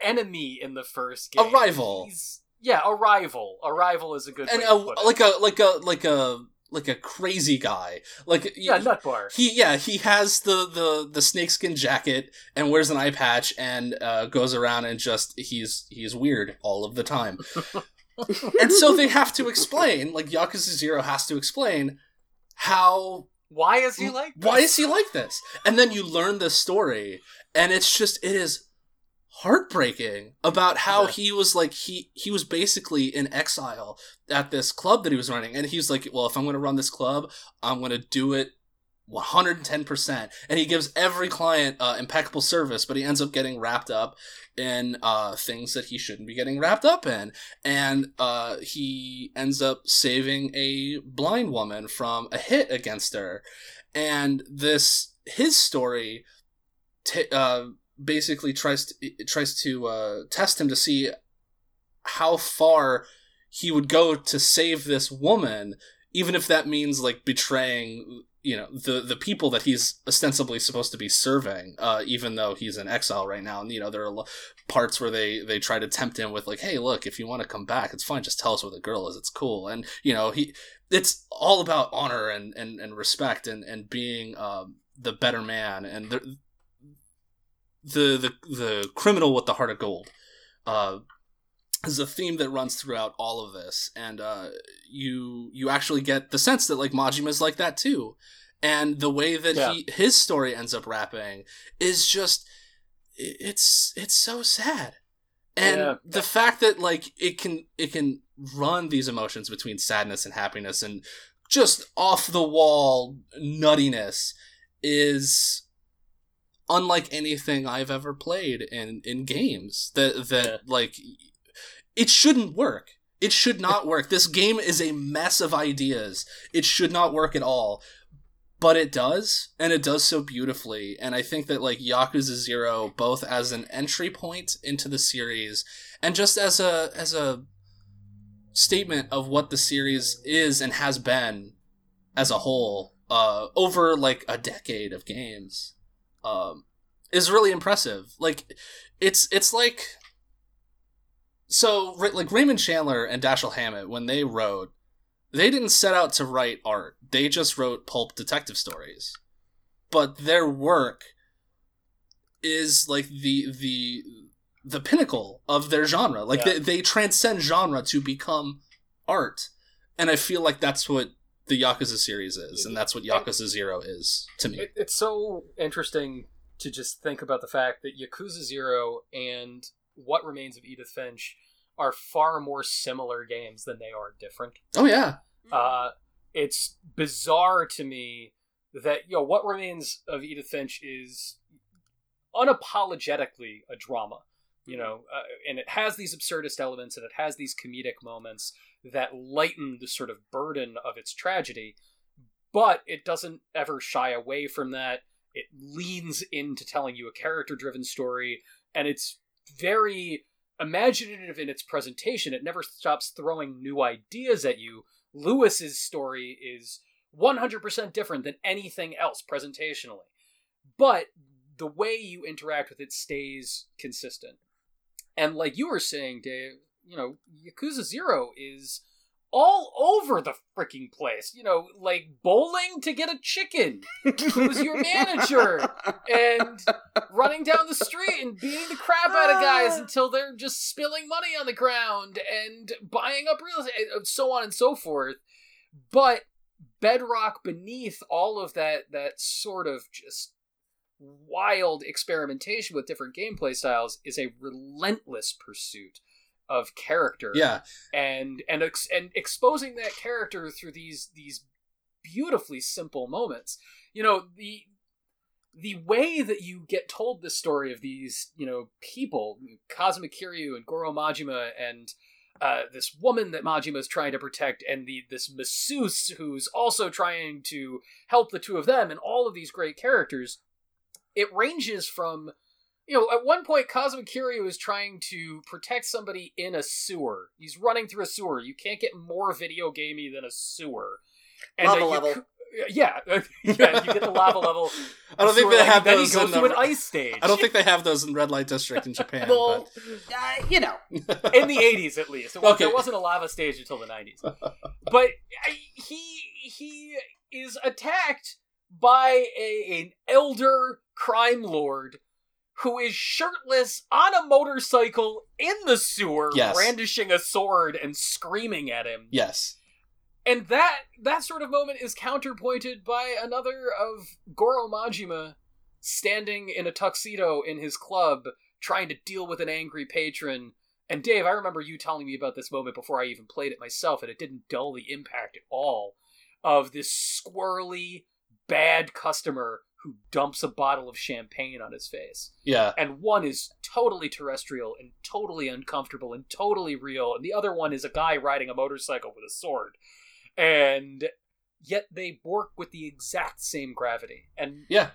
enemy in the first game. A rival. He's, yeah, a rival. A rival is a good and a, to put it. like a like a like a like a crazy guy. Like yeah, he- nut bar. he yeah he has the the the snakeskin jacket and wears an eye patch and uh, goes around and just he's he's weird all of the time and so they have to explain like yakuza zero has to explain how Why is he like? why this? is he like this and then you learn the story and it's just it is heartbreaking about how Yeah. he was like he he was basically in exile at this club that he was running and he's like well if i'm going to run this club i'm going to do it 110% and he gives every client uh, impeccable service but he ends up getting wrapped up in uh, things that he shouldn't be getting wrapped up in. And uh, he ends up saving a blind woman from a hit against her. And this his story t- uh, basically tries to tries to uh, test him to see how far he would go to save this woman even if that means like betraying you know the the people that he's ostensibly supposed to be serving uh even though he's in exile right now and you know there are parts where they they try to tempt him with like hey look if you want to come back it's fine just tell us where the girl is it's cool. And you know he it's all about honor and and, and respect and and being um the better man and the the the, the criminal with the heart of gold uh is a theme that runs throughout all of this and uh you you actually get the sense that like Majima's like that too and the way that Yeah. he his story ends up wrapping is just it's it's so sad and Yeah. the fact that like it can it can run these emotions between sadness and happiness and just off the wall nuttiness is unlike anything I've ever played in in games that that Yeah. like it shouldn't work. It should not work. This game is a mess of ideas. It should not work at all. But it does, and it does so beautifully. And I think that like Yakuza 0 both as an entry point into the series and just as a as a statement of what the series is and has been as a whole uh over like a decade of games um is really impressive. Like it's it's like so like Raymond Chandler and Dashiell Hammett when they wrote they didn't set out to write art. They just wrote pulp detective stories. But their work is like the the the pinnacle of their genre. Like Yeah. they, they transcend genre to become art, and I feel like that's what the Yakuza series is, and that's what Yakuza Zero is to me. It, it's so interesting to just think about the fact that Yakuza Zero and What Remains of Edith Finch are far more similar games than they are different. Oh yeah, Uh, it's bizarre to me that you know What Remains of Edith Finch is unapologetically a drama. You know, uh, and it has these absurdist elements and it has these comedic moments that lighten the sort of burden of its tragedy, but it doesn't ever shy away from that. It leans into telling you a character driven story, and it's very imaginative in its presentation. It never stops throwing new ideas at you. Lewis's story is 100% different than anything else presentationally, but the way you interact with it stays consistent. And like you were saying, Dave, you know, Yakuza Zero is all over the freaking place. You know, like bowling to get a chicken, who's your manager, and running down the street and beating the crap out of guys ah. until they're just spilling money on the ground and buying up real estate, and so on and so forth. But bedrock beneath all of that, that sort of just wild experimentation with different gameplay styles is a relentless pursuit of character yeah, and and ex- and exposing that character through these these beautifully simple moments. You know the the way that you get told the story of these you know people, Kazuma Kiryu and Goro Majima and uh, this woman that Majima is trying to protect, and the this masseuse who's also trying to help the two of them, and all of these great characters. It ranges from you know, at one point, Kazuma Kiryu is trying to protect somebody in a sewer. He's running through a sewer. You can't get more video gamey than a sewer. Lava uh, level. Yeah, yeah, you get the lava level. I don't think they and have then those he goes in to the- an ice stage. I don't think they have those in Red Light District in Japan. well, uh, you know, in the 80s at least. Was, Okay. There wasn't a lava stage until the 90s. But I- he he is attacked by a, an elder crime lord who is shirtless on a motorcycle in the sewer, Yes. brandishing a sword and screaming at him. yes, And that that sort of moment is counterpointed by another of Goro Majima standing in a tuxedo in his club trying to deal with an angry patron. And Dave, I remember you telling me about this moment before I even played it myself, and it didn't dull the impact at all of this squirrely, bad customer who dumps a bottle of champagne on his face yeah, and one is totally terrestrial and totally uncomfortable and totally real and the other one is a guy riding a motorcycle with a sword and yet they work with the exact same gravity and yeah.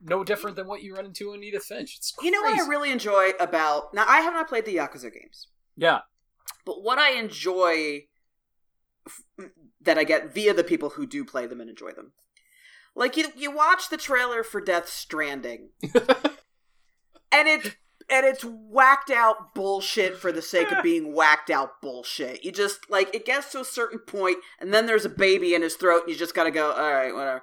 no different than what you run into in Edith Finch. It's you know what I really enjoy about now. I have not played the Yakuza games, yeah but what I enjoy f- that I get via the people who do play them and enjoy them, like you, you watch the trailer for Death Stranding, and it and it's whacked out bullshit for the sake of being whacked out bullshit. You just like it gets to a certain point, and then there's a baby in his throat, and you just gotta go, all right, whatever.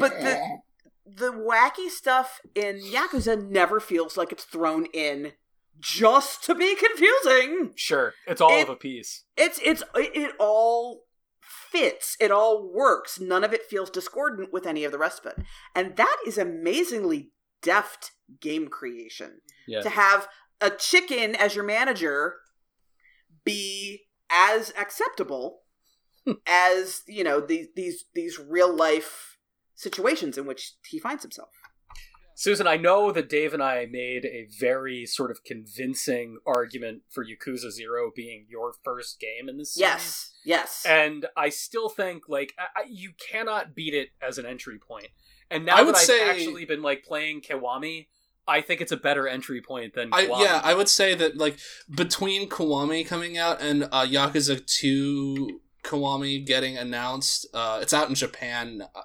But the the wacky stuff in Yakuza never feels like it's thrown in just to be confusing. sure it's all It- of a piece It's it's it, it all fits. It all works. None of it feels discordant with any of the rest of it. And that is amazingly deft game creation. yeah To have a chicken as your manager be as acceptable as, you know, these these these real life situations in which he finds himself. Susan, I know that Dave and I made a very sort of convincing argument for Yakuza Zero being your first game in this series. Yes. Yes. and I still think like I, I, you cannot beat it as an entry point. And now I would that I've say- actually been like playing Kiwami, I think it's a better entry point than I, yeah, I would say that like between Kiwami coming out and uh, Yakuza Two Kiwami getting announced, uh, it's out in Japan uh,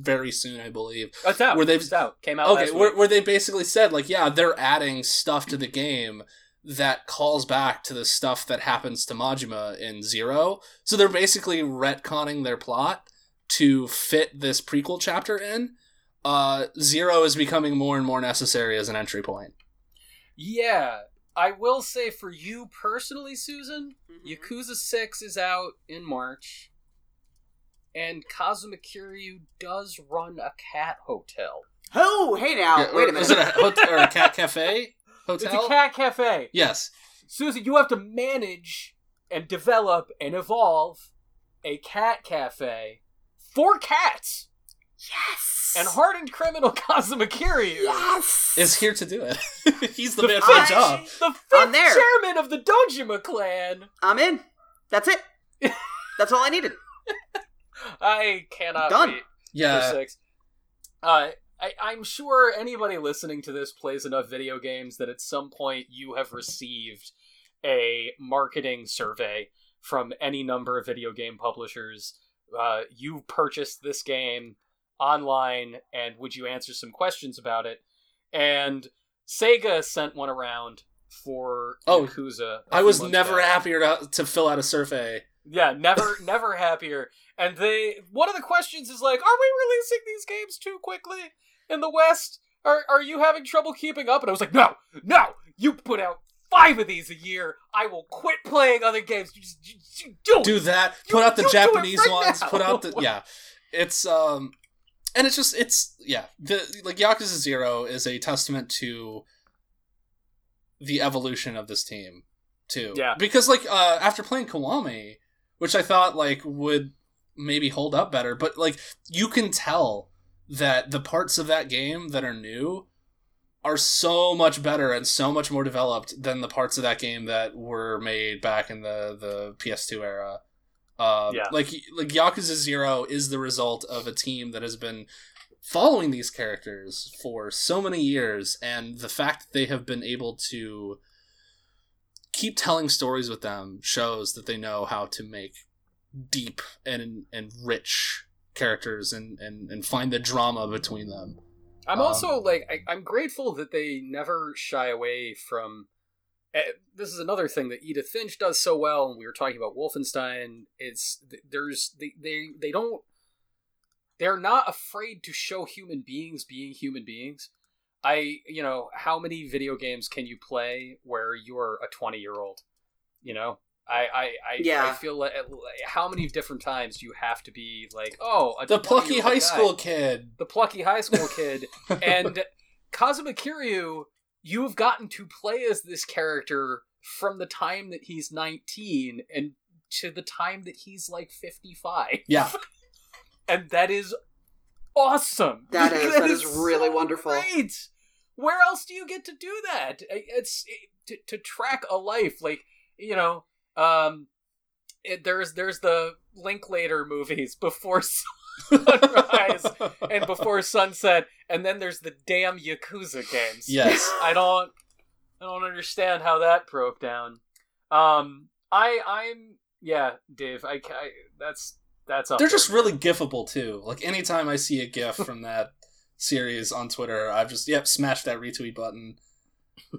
very soon, I believe. it's out. where they've- it's out. Came out. Okay, where, week. where they basically said like, yeah, they're adding stuff to the game that calls back to the stuff that happens to Majima in Zero. So they're basically retconning their plot to fit this prequel chapter in. Uh, Zero is becoming more and more necessary as an entry point. Yeah, I will say for you personally, Susan, Mhm. Yakuza 6 is out in March. And Kazuma Kiryu does run a cat hotel. Oh, hey now, Yeah, wait a minute. Is it a hotel or a cat cafe? Hotel? It's a cat cafe. Yes. Susan, you have to manage and develop and evolve a cat cafe for cats. Yes. And hardened criminal Kazuma Kiryu, Yes. Is here to do it. He's the The man for the I- job. the I'm fifth there. chairman of the Dojima clan. I'm in. That's it. That's all I needed. I cannot Done. wait for Yeah. six. Uh, I, I'm sure anybody listening to this plays enough video games that at some point you have received a marketing survey from any number of video game publishers. Uh, you purchased this game online, and would you answer some questions about it? And Sega sent one around for Oh, Yakuza. a I was never back. happier to, to fill out a survey. Yeah, never, never happier. And they, one of the questions is like, are we releasing these games too quickly in the West? Are are you having trouble keeping up? And I was like, no, no, you put out five of these a year. I will quit playing other games. You just, you, you do. Do that. You- Put out the you do it Japanese right ones. now. Put out the yeah. It's um, and it's just it's yeah. The like Yakuza Zero is a testament to the evolution of this team too. Yeah. Because like uh, after playing Kiwami, which I thought like would maybe hold up better, but like you can tell that the parts of that game that are new are so much better and so much more developed than the parts of that game that were made back in the the PS2 era. Uh, Yeah. Like like Yakuza Zero is the result of a team that has been following these characters for so many years, and the fact that they have been able to keep telling stories with them shows that they know how to make deep and and rich characters and and, and find the drama between them. I'm Um, also like I, I'm grateful that they never shy away from. Eh, This is another thing that Edith Finch does so well, and we were talking about Wolfenstein. It's there's they they they don't they're not afraid to show human beings being human beings. I you know how many video games can you play where you're a 20 year old? You know. I, I, I, Yeah. I feel like how many different times do you have to be like, oh, a The plucky high guy school kid. the plucky high school kid and Kazuma Kiryu you've gotten to play as this character from the time that he's 19 and to the time that he's like 55 yeah, and that is awesome That is- that is really so wonderful. great. where else do you get to do that it's it, to, to track a life like you know um it, there's there's the Linklater movies before sunrise and before sunset and then there's the damn yakuza games yes. i don't i don't understand how that broke down um i i'm yeah dave i, I that's that's up They're there. just really gifable too. Like anytime I see a gif from that series on Twitter, I've just yep smashed that retweet button.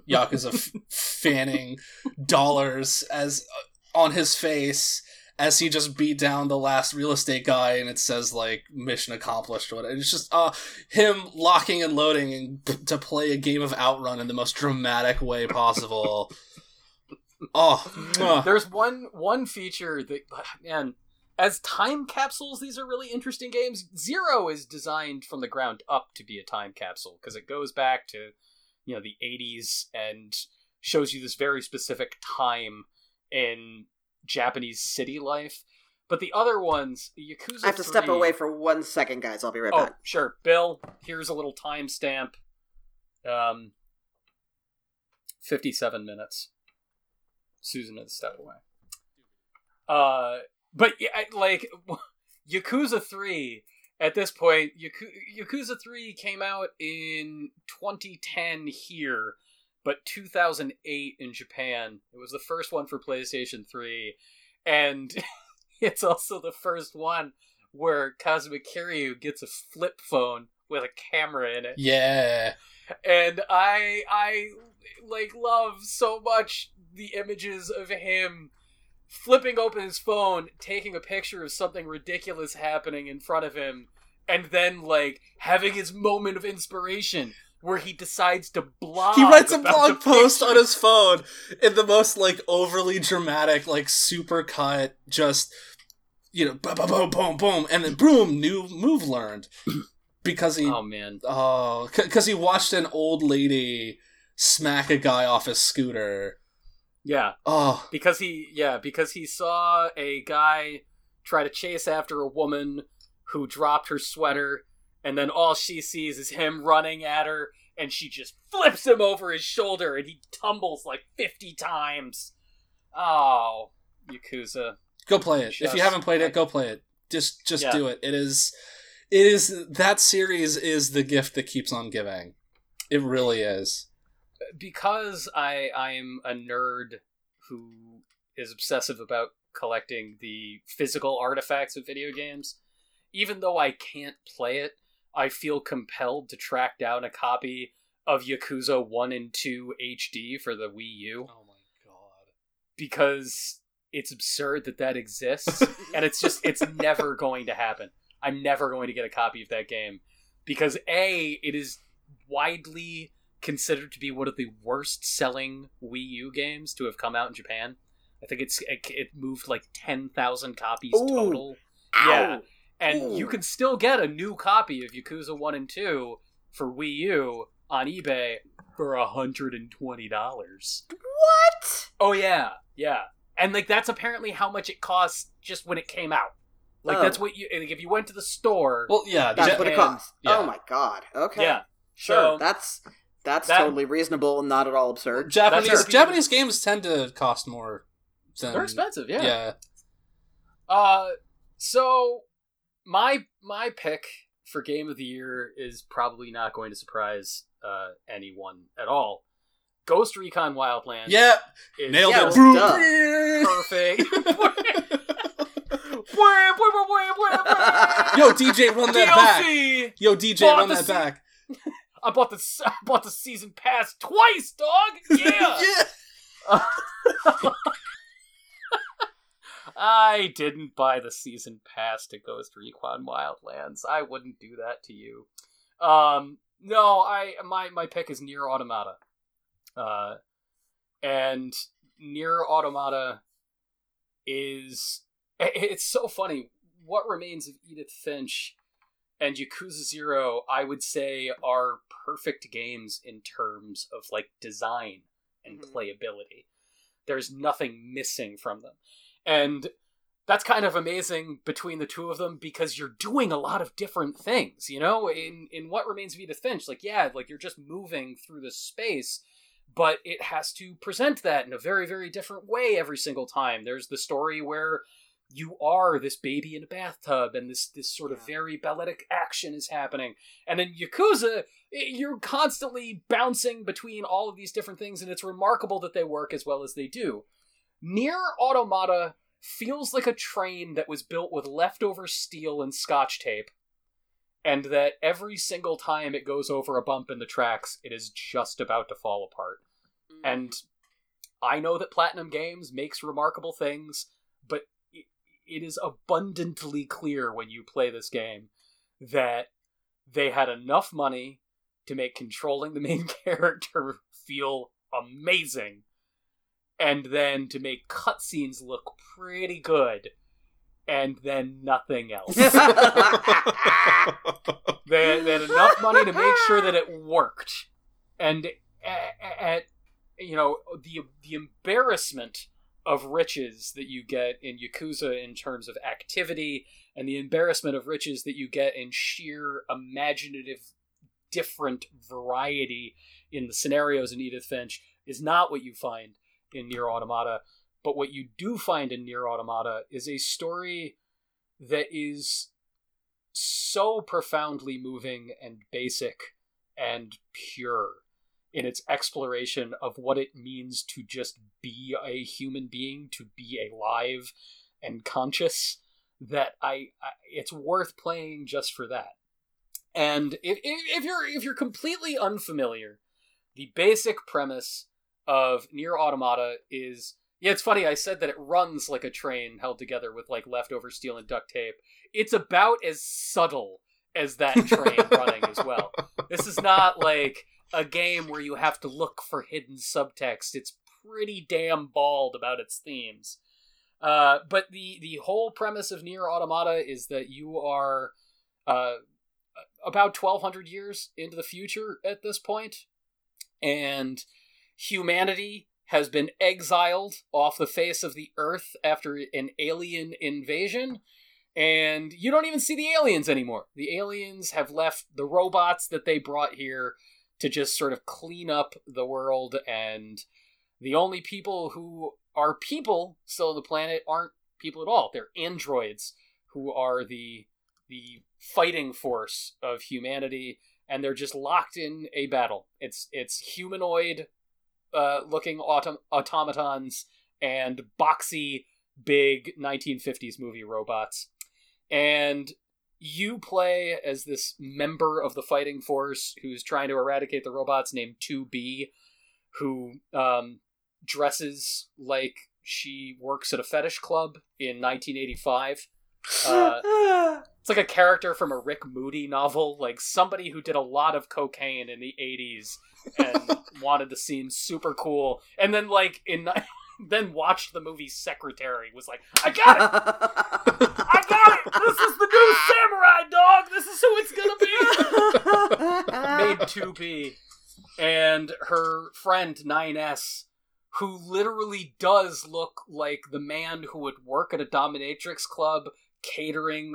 Yakuza f- fanning dollars as uh, on his face as he just beat down the last real estate guy, and it says like mission accomplished. Or whatever. It's just uh him locking and loading and p- to play a game of Outrun in the most dramatic way possible. oh, mwah. There's one one feature that man, as time capsules, these are really interesting games. Zero is designed from the ground up to be a time capsule because it goes back to you know the 80s and shows you this very specific time in Japanese city life. But the other ones, Yakuza. I have to step away for one second, guys. I'll be right Oh, back. sure. Bill, here's a little timestamp. Um, 57 minutes. Susan had to step away. Uh, but yeah, like Yakuza 3 at this point, Yaku- Yakuza 3 came out in 2010 here, but 2008 in Japan. It was the first one for PlayStation 3 and it's also the first one where Kazuma Kiryu gets a flip phone with a camera in it. yeah. And I I like love so much the images of him flipping open his phone, taking a picture of something ridiculous happening in front of him, and then like having his moment of inspiration where he decides to blog. he writes a blog post on his phone in the most like overly dramatic, like super cut, just you know, boom, boom, boom, boom, boom, and then boom, new move learned because he Oh man, oh because he watched an old lady smack a guy off his scooter. yeah, Oh, because he yeah because he saw a guy try to chase after a woman who dropped her sweater, and then all she sees is him running at her, and she just flips him over his shoulder, and he tumbles like fifty times. Oh, Yakuza. go play it. if you haven't played it, go play it. Just just Yeah. do it. It is it is that series is the gift that keeps on giving. It really is. because I I'm a nerd who is obsessive about collecting the physical artifacts of video games, even though I can't play it, I feel compelled to track down a copy of Yakuza 1 and 2 HD for the Wii U Oh my god. because it's absurd that that exists and it's just it's never going to happen. I'm never going to get a copy of that game because a it is widely considered to be one of the worst selling Wii U games to have come out in Japan. I think it's it, it moved like 10,000 copies Ooh. total. Ow. Yeah. And Ooh. you can still get a new copy of Yakuza 1 and 2 for Wii U on eBay for $120. What? Oh yeah, yeah, and like that's apparently how much it costs just when it came out. Like Oh. that's what you like if you went to the store. Well, yeah, That's Ja- what it costs. yeah. Oh my god. Okay. yeah, Sure. So- that's that's That- totally reasonable and not at all absurd. Japanese That's- Japanese games tend to cost more than they're expensive. Yeah. Yeah. Uh, so my my pick for game of the year is probably not going to surprise uh anyone at all. Ghost Recon Wildlands. Yep, is nailed Yeah, it. perfect. Yo, DJ, run that back. Yo, DJ, Bought run that se- back. I bought the I bought the season pass twice, dog. Yeah. yeah. I didn't buy the season pass to Ghost Recon Wildlands. I wouldn't do that to you. Um, no, I my my pick is Nier Automata. Uh, and Nier Automata is it's so funny. What remains of Edith Finch and Yakuza Zero, I would say, are perfect games in terms of like design and Mhm. playability. There's nothing missing from them. And that's kind of amazing between the two of them because you're doing a lot of different things, you know? In in what remains of Edith Finch, like yeah, like you're just moving through the space, but it has to present that in a very, very different way every single time. There's the story where you are this baby in a bathtub and this this sort of very balletic action is happening. And then Yakuza, you're constantly bouncing between all of these different things, and it's remarkable that they work as well as they do. Nier Automata feels like a train that was built with leftover steel and scotch tape, and that every single time it goes over a bump in the tracks, it is just about to fall apart. Mm-hmm. And I know that Platinum Games makes remarkable things, but it, it is abundantly clear when you play this game that they had enough money to make controlling the main character feel amazing and then to make cutscenes look pretty good and then nothing else. they, they had enough money to make sure that it worked and at, at you know the the embarrassment of riches that you get in yakuza in terms of activity and the embarrassment of riches that you get in sheer imaginative different variety in the scenarios in edith finch is not what you find in nier automata but what you do find in nier automata is a story that is so profoundly moving and basic and pure in its exploration of what it means to just be a human being, to be alive and conscious. That I, I it's worth playing just for that. And if, if you're if you're completely unfamiliar, the basic premise of Nier Automata is yeah, it's funny. I said that it runs like a train held together with like leftover steel and duct tape. It's about as subtle as that train running as well. This is not like a game where you have to look for hidden subtext. It's pretty damn bald about its themes. Uh, but the the whole premise of Nier Automata is that you are uh, about 1200 years into the future at this point and humanity has been exiled off the face of the earth after an alien invasion and you don't even see the aliens anymore. The aliens have left the robots that they brought here to just sort of clean up the world and the only people who are people still on the planet aren't people at all. They're androids who are the the fighting force of humanity and they're just locked in a battle. It's it's humanoid uh, looking autom- automatons and boxy big 1950s movie robots. And you play as this member of the fighting force who's trying to eradicate the robots named 2b who um, dresses like she works at a fetish club in 1985 uh, it's like a character from a Rick Moody novel, like somebody who did a lot of cocaine in the 80s and wanted to seem super cool. And then like in then watched the movie Secretary was like, "I got it. I got it. This is the new samurai dog. This is who it's going to be." Made 2B and her friend 9S who literally does look like the man who would work at a dominatrix club catering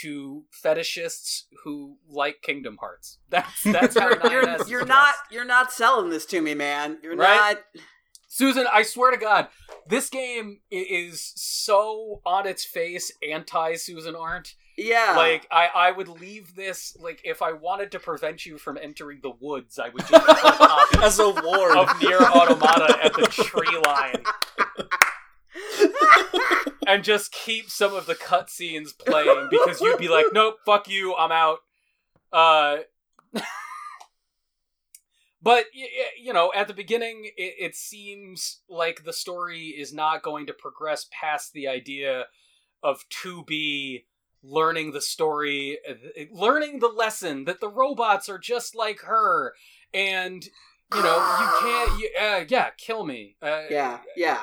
to fetishists who like Kingdom Hearts. That's that's how you're, 9S is you're not you're not selling this to me, man. You're Right? not. Susan, I swear to God, this game is so on its face anti Susan Arendt. Yeah. Like I, I would leave this like if I wanted to prevent you from entering the woods, I would just put a copy As a ward. of Nier Automata at the tree line and just keep some of the cutscenes playing because you'd be like, nope, fuck you, I'm out. Uh, but you know, at the beginning, it, it seems like the story is not going to progress past the idea of 2B learning the story, learning the lesson that the robots are just like her, and you know, you can't, you, uh, yeah, kill me. Uh, yeah, yeah.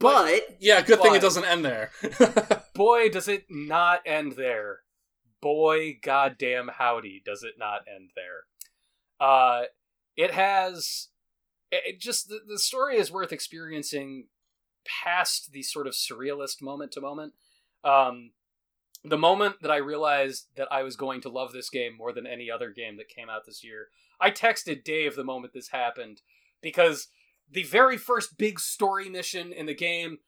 But- But yeah, good thing it doesn't end there. boy, does it not end there. Boy, goddamn howdy, does it not end there. Uh, it has. It it just. The, the story is worth experiencing past the sort of surrealist moment to moment. Um, the moment that I realized that I was going to love this game more than any other game that came out this year, I texted Dave the moment this happened because the very first big story mission in the game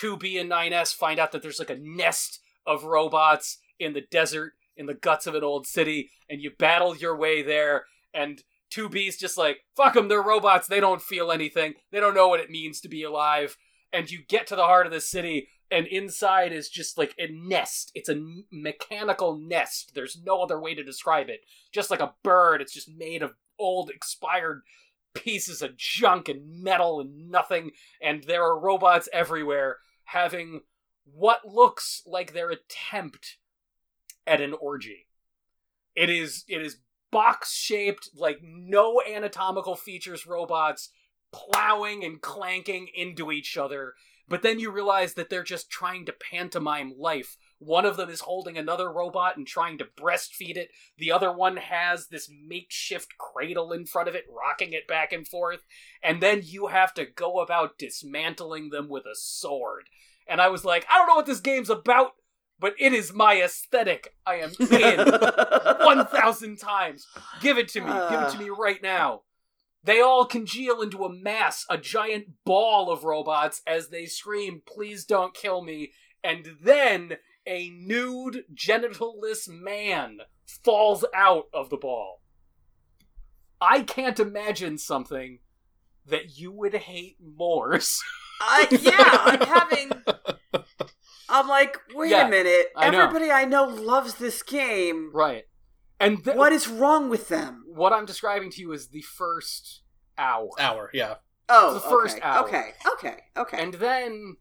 2B and 9S find out that there's like a nest of robots in the desert in the guts of an old city, and you battle your way there, and 2B's just like, fuck them, they're robots, they don't feel anything, they don't know what it means to be alive. And you get to the heart of the city, and inside is just like a nest. It's a mechanical nest. There's no other way to describe it. Just like a bird, it's just made of old, expired pieces of junk and metal and nothing and there are robots everywhere having what looks like their attempt at an orgy. It is it is box shaped, like no anatomical features robots plowing and clanking into each other. But then you realize that they're just trying to pantomime life. One of them is holding another robot and trying to breastfeed it. The other one has this makeshift cradle in front of it, rocking it back and forth. And then you have to go about dismantling them with a sword. And I was like, I don't know what this game's about, but it is my aesthetic. I am in 1,000 times. Give it to me. Give it to ah. me right now. They all congeal into a mass, a giant ball of robots as they scream, Please don't kill me. And then a nude, genitalless man falls out of the ball. I can't imagine something that you would hate more. I, yeah, I'm having. I'm like, wait Yeah, a minute. I know. Everybody I know loves this game. right. And th- What is wrong with them? what I'm describing to you is the first hour. Hour, yeah. Oh, The first okay, hour. Okay, okay, okay. And then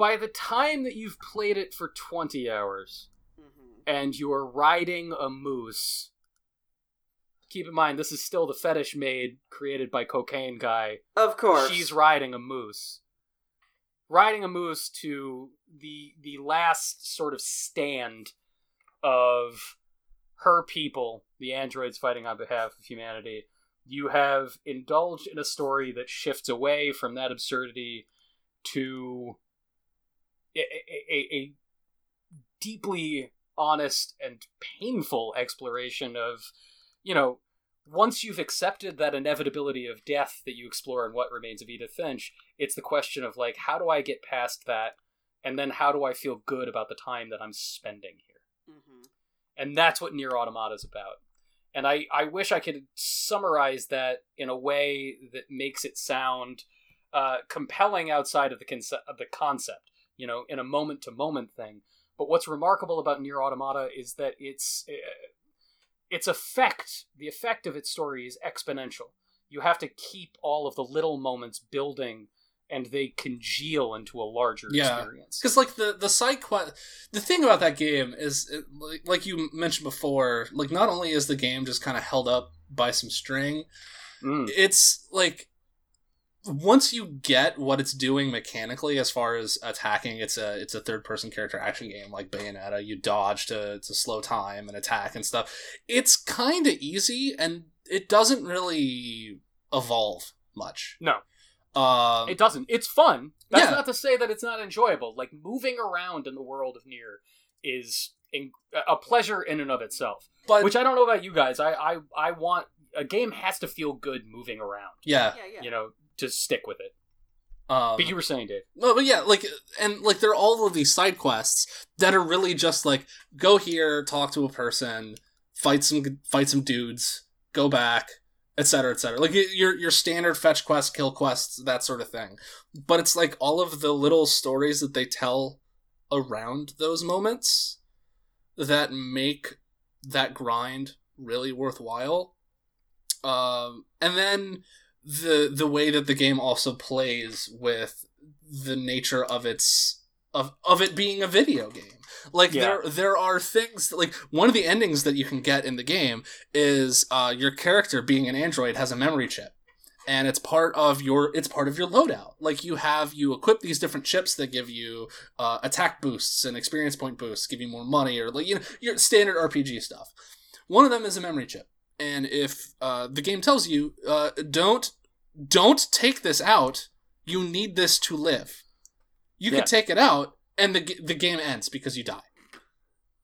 by the time that you've played it for 20 hours Mhm. and you're riding a moose, keep in mind this is still the fetish maid created by Cocaine Guy. Of course. She's riding a moose. Riding a moose to the the last sort of stand of her people, the androids fighting on behalf of humanity. You have indulged in a story that shifts away from that absurdity to a, a, a deeply honest and painful exploration of, you know, once you've accepted that inevitability of death that you explore in What Remains of Edith Finch, it's the question of, like, how do I get past that? And then how do I feel good about the time that I'm spending here? Mhm. And that's what Nier Automata is about. And I, I wish I could summarize that in a way that makes it sound uh, compelling outside of the concept of the concept, you know, in a moment to moment thing. But what's remarkable about Nier Automata is that its uh, its effect, the effect of its story is exponential. You have to keep all of the little moments building, and they congeal into a larger Yeah. experience. Because like the the side quest, the thing about that game is, it, like, like you mentioned before, like not only is the game just kind of held up by some string, Mm. it's like once you get what it's doing mechanically as far as attacking it's a it's a third person character action game like bayonetta you dodge to, to slow time and attack and stuff it's kind of easy and it doesn't really evolve much No. um It doesn't. It's fun. That's Yeah. not to say that it's not enjoyable. Like moving around in the world of Nier is in, a pleasure in and of itself. but Which I don't know about you guys. I, I I want a game has to feel good moving around. yeah Yeah, yeah. You know, to stick with it. um But you were saying, Dave. No, but yeah, like, and like, there are all of these side quests that are really just like go here, talk to a person, fight some fight some dudes, go back, etc., etc. Like y- your your standard fetch quests, kill quests, that sort of thing. But it's like all of the little stories that they tell around those moments that make that grind really worthwhile. Um, and then the the way that the game also plays with the nature of its of of it being a video game. Like Yeah. there there are things that, like one of the endings that you can get in the game is uh, your character being an android has a memory chip. And it's part of your it's part of your loadout. Like you have you equip these different chips that give you uh, attack boosts and experience point boosts, give you more money or like you know your standard RPG stuff. One of them is a memory chip, and if uh, the game tells you uh, don't don't take this out, you need this to live. You Yeah. could take it out, and the the game ends because you die,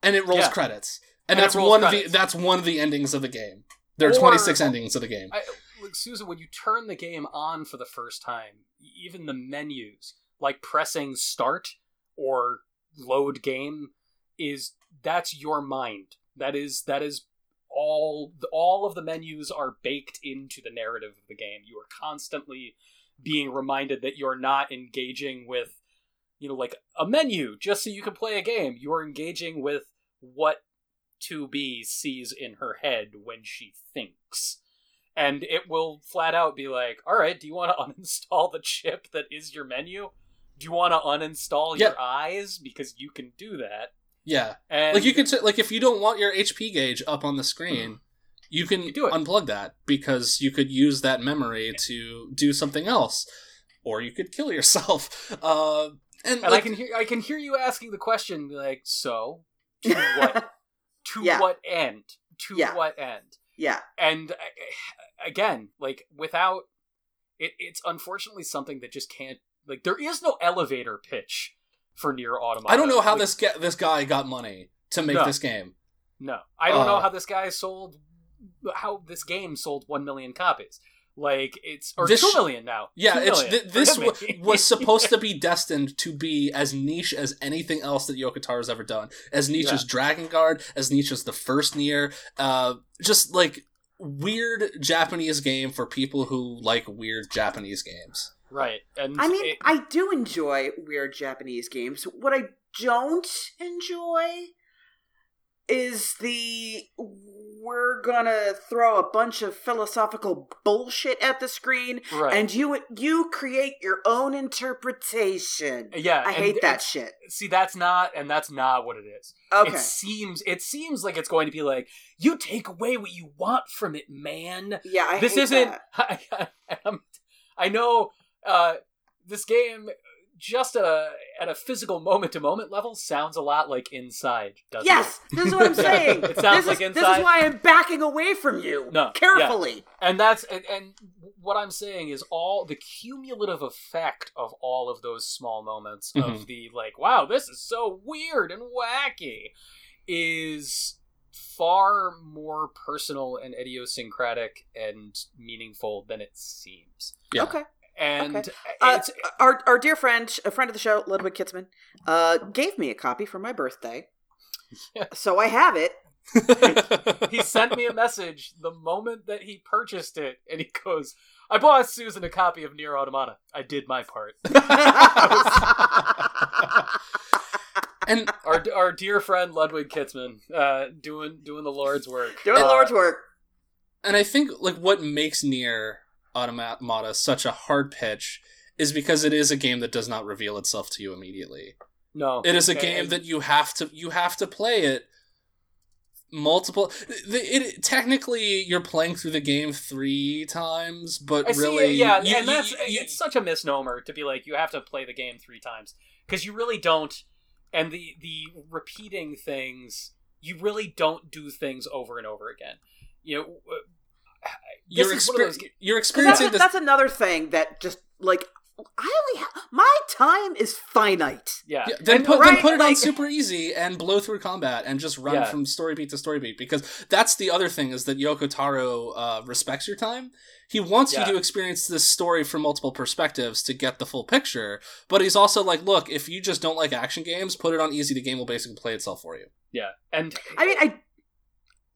and it rolls Yeah. credits, and, And that's one of the that's one of the endings of the game. There are Or- twenty six endings of the game. I, like Susan, when you turn the game on for the first time, even the menus, like pressing start or load game, is that's your mind. That is that is all all of the menus are baked into the narrative of the game. You are constantly being reminded that you're not engaging with you know like a menu just so you can play a game. You are engaging with what 2B sees in her head when she thinks and it will flat out be like, "All right, do you want to uninstall the chip that is your menu? Do you want to uninstall Yeah. your eyes because you can do that?" Yeah, And like you could t- like if you don't want your HP gauge up on the screen, you can You do it. unplug that because you could use that memory to do something else, or you could kill yourself. Uh, and and I can hear I can hear you asking the question like, "So, to what to Yeah. what end? To Yeah. what end?" yeah. And uh, again, like without it it's unfortunately something that just can't like there is no elevator pitch for nier automata. I don't know how this ga- this guy got money to make No. this game. No, I don't know Uh, how this guy sold, how this game sold one million copies. Like it's or This two million now. Yeah, it's million. th- this w- was supposed to be destined to be as niche as anything else that Yoko Taro has ever done. As niche Yeah. as Drakengard, as niche as the first Nier, Uh, just like weird Japanese game for people who like weird Japanese games. Right. And I mean, it- I do enjoy weird Japanese games. What I don't enjoy is the we're gonna throw a bunch of philosophical bullshit at the screen, Right. and you you create your own interpretation. yeah, I hate that shit. See, that's not, and that's not what it is. Okay. It seems, it seems like it's going to be like you take away what you want from it, man. yeah, I this hate isn't. that. I, I'm- I know uh, this game just uh, at a physical moment to moment level sounds a lot like Inside. Doesn't Yes, this is what I'm saying. It sounds this like is, This is why I'm backing away from you. No, carefully. it? And that's and, and what I'm saying is all the cumulative effect of all of those small moments Mhm. of the like, wow, this is so weird and wacky, is far more personal and idiosyncratic and meaningful than it seems. Yeah. Okay. And Okay. Uh, it's our our dear friend, a friend of the show, Ludwig Kietzmann, uh, gave me a copy for my birthday. Yeah. So I have it. he sent me a message the moment that he purchased it, and he goes, "I bought Susan a copy of Nier Automata. I did my part." and our our dear friend Ludwig Kietzmann, uh, doing doing the Lord's work. Doing the Uh, Lord's work. and I think like what makes Nier Automata such a hard pitch is because it is a game that does not reveal itself to you immediately. No, It is a game that you have to you have to play it multiple the, it technically you're playing through the game 3 times but I see. really yeah, you- and you- that's you- it's such a misnomer to be like you have to play the game three times because you really don't. And the the repeating things, you really don't do things over and over again. You know, you're, this is one of exper- those you're 'Cause experiencing That's, this that's another thing that just like I only ha- my time is finite. yeah. Yeah, then And- put right, then put it on super easy and blow through combat and just run Yeah. from story beat to story beat because that's the other thing is that Yoko Taro uh, respects your time. He wants Yeah. you to experience this story from multiple perspectives to get the full picture, but he's also like, look, if you just don't like action games, put it on easy. The game will basically play itself for you. yeah, and I mean, I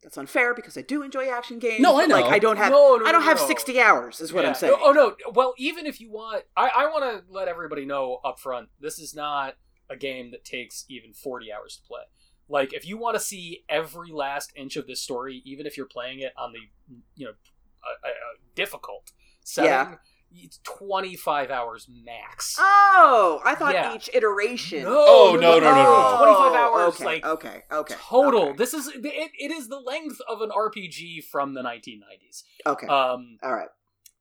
that's unfair because I do enjoy action games. No, I but, Like know. I don't have No, no, I don't no, have sixty hours. Is what Yeah. I'm saying. Oh no. Well, even if you want, I, I want to let everybody know up front. This is not a game that takes even forty hours to play. Like, if you want to see every last inch of this story, even if you're playing it on the you know difficult setting, Yeah. It's twenty five hours max. Oh, I thought Yeah. each iteration. Oh, no, no, no, no. Oh, 25 hours, Okay, like, okay, okay, Total. Okay. This is it, it is the length of an RPG from the 1990s. okay. Um, All right.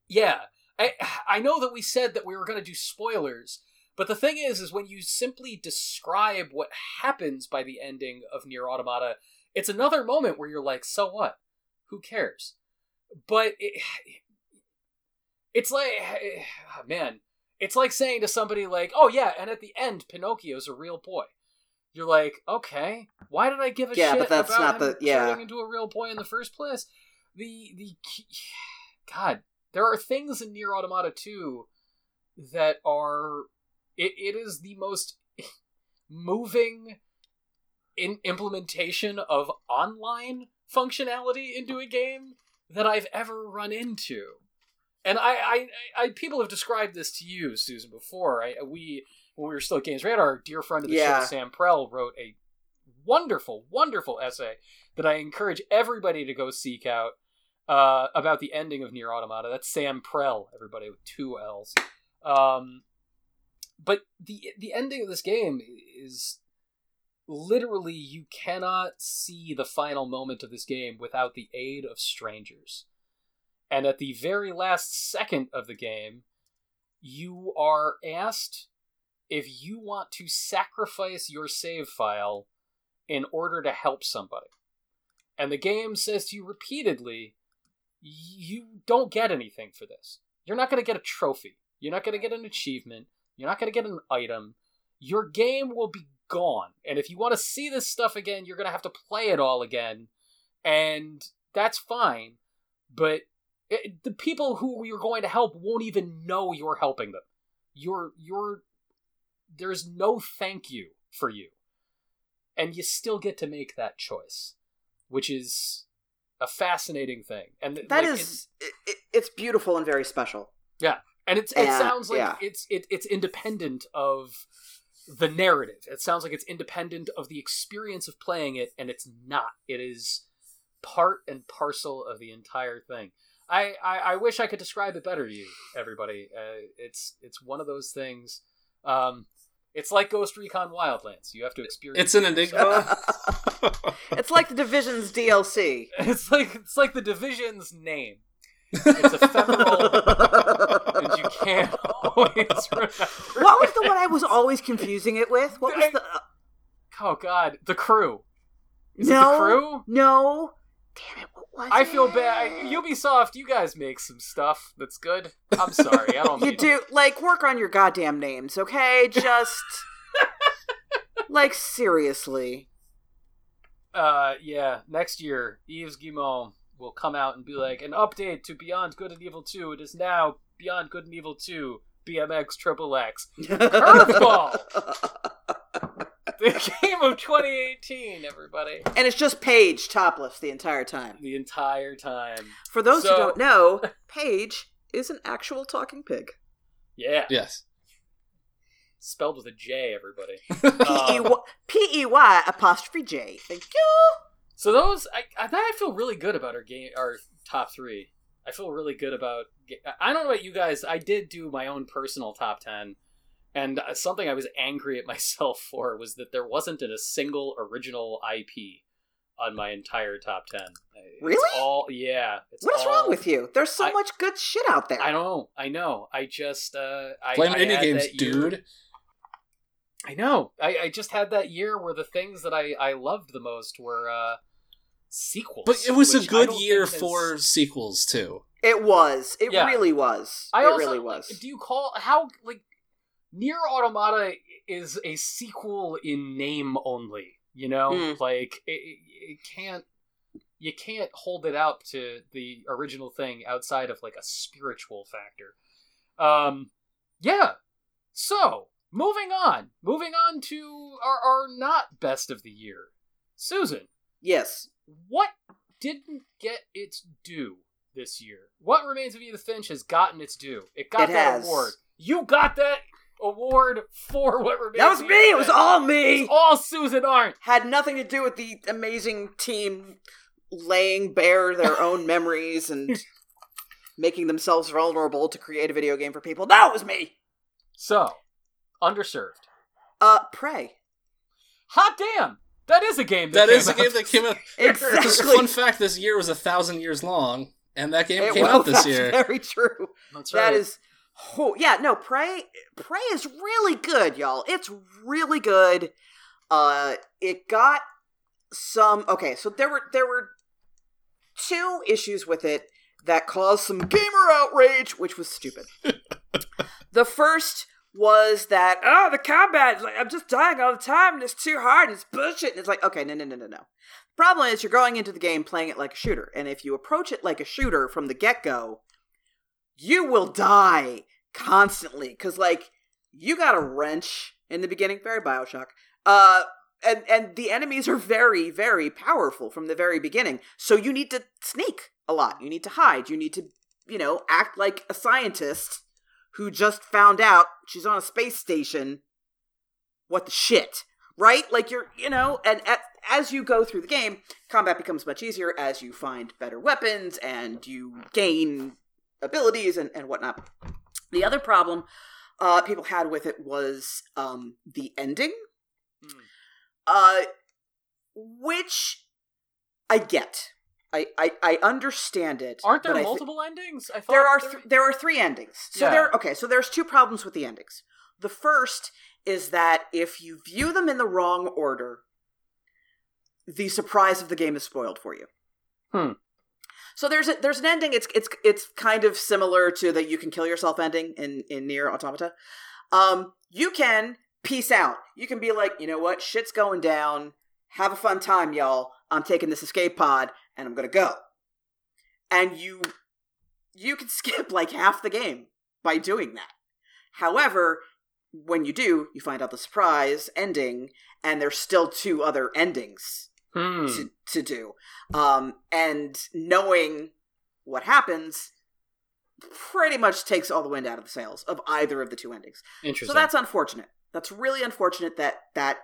Yeah, I I know that we said that we were going to do spoilers, but the thing is, is when you simply describe what happens by the ending of Nier Automata, it's another moment where you're like, so what? Who cares? But it, it's like, ah, man, it's like saying to somebody like, oh yeah, and at the end, Pinocchio's a real boy. You're like, okay, why did I give a Yeah, shit but that's about not him the- yeah. turning into a real boy in the first place? The the God, there are things in Nier Automata 2 that are it, it is the most moving in implementation of online functionality into a game that I've ever run into. And I, I, I people have described this to you, Susan, before. I, we, when we were still at Games Radar, our dear friend of the Yeah. show, Sam Prell, wrote a wonderful, wonderful essay that I encourage everybody to go seek out uh, about the ending of Nier Automata. That's Sam Prell, everybody with two L's. Um, but the the ending of this game is literally you cannot see the final moment of this game without the aid of strangers. And at the very last second of the game, you are asked if you want to sacrifice your save file in order to help somebody. And the game says to you repeatedly, you don't get anything for this. You're not going to get a trophy. You're not going to get an achievement. You're not going to get an item. Your game will be gone. And if you want to see this stuff again, you're going to have to play it all again. And that's fine. But it, the people who you're going to help won't even know you're helping them. You're you're there's no thank you for you. And you still get to make that choice, which is a fascinating thing. And That like, is, it, it, it's beautiful and very special. Yeah. And it's it Yeah, sounds like yeah. it's it, it's independent of the narrative. It sounds like it's independent of the experience of playing it, and it's not. It is part and parcel of the entire thing. I, I, I wish I could describe it better to you, everybody. Uh, it's it's one of those things. Um, it's like Ghost Recon Wildlands. You have to experience. It's an enigma. it's like the Division's DLC. It's like it's like the Division's name. It's ephemeral, and you can't always remember. What was the one I was always confusing it with? What was the? Oh God, the crew. Is it no, the crew? no. Damn it! Was I feel it? bad. Ubisoft, you guys make some stuff that's good. I'm sorry, I don't. You do like work on your goddamn names, okay? Just like seriously. Uh, yeah. Next year, Yves Guillemot will come out and be like, an update to Beyond Good and Evil 2. It is now Beyond Good and Evil 2. BMX Triple X. Curveball! The game of 2018, everybody. and it's just Pey'j topless the entire time. The entire time. For those So- who don't know, Pey'j is an actual talking pig. Yeah. yes. Spelled with a J, everybody. P E um, Y- P E Y apostrophe J. Thank you. So those, I, I, I feel really good about our game, our top three. I feel really good about. I don't know about you guys. I did do my own personal top ten, and uh, something I was angry at myself for was that there wasn't a single original IP on my entire top ten. It's Really? all yeah. It's What is all- wrong with you? There's so I- much good shit out there. I don't know. I know. I just uh, I Playing I indie had games, that dude. I know. I, I just had that year where the things that I, I loved the most were uh, sequels. But it was a good year think has- for sequels too. It was. It Yeah. really was. I it also, really was. do you call how like Nier Automata is a sequel in name only? You know, Hmm. like it, it, it can't. You can't hold it out to the original thing outside of like a spiritual factor. Um, yeah. So moving on, moving on to our, our not best of the year, Susan. yes. What didn't get its due this year? What Remains of Edith Finch has gotten its due. It got It that has. award. You got that award for What Remains. That was me. It was all me. It's all Susan Arendt. Had nothing to do with the amazing team laying bare their own memories and making themselves vulnerable to create a video game for people. That was me. So, underserved. Uh, Prey. Hot damn! That is a game. That, That is a came game that came out. Exactly. Just fun fact: this year was a thousand years long, and that game It came out this year. Very true. That's right. is, oh, yeah, no, Prey, Prey is really good, y'all. It's really good. Uh, it got some. Okay, so there were there were two issues with it that caused some gamer outrage, which was stupid. the first was that oh, the combat, like I'm just dying all the time, and it's too hard, and it's bullshit. And it's like, okay, no, no, no, no, no. Problem is, you're going into the game playing it like a shooter, and if you approach it like a shooter from the get go, you will die constantly because like you got a wrench in the beginning very bioshock uh and and the enemies are very very powerful from the very beginning so you need to sneak a lot you need to hide you need to you know act like a scientist who just found out she's on a space station. What the shit right? Like you're you know and at, as you go through the game combat becomes much easier as you find better weapons and you gain abilities and, and whatnot. The other problem uh, people had with it was um, the ending, Hmm. uh, which I get. I, I, I understand it. Aren't there but I thi- multiple endings? I thought there are there- th- there are three endings. So Yeah. there okay, so there's two problems with the endings. The first is that if you view them in the wrong order, the surprise of the game is spoiled for you. Hmm. So there's a, there's an ending. It's it's it's kind of similar to the you can kill yourself ending in in nier automata. Um, you can peace out. You can be like, you know what, shit's going down. Have a fun time, y'all. I'm taking this escape pod and I'm gonna go. And you you can skip like half the game by doing that. However, when you do, you find out the surprise ending, and there's still two other endings Hmm. to, to do. Um, and knowing what happens pretty much takes all the wind out of the sails of either of the two endings. Interesting. So that's unfortunate. That's really unfortunate that that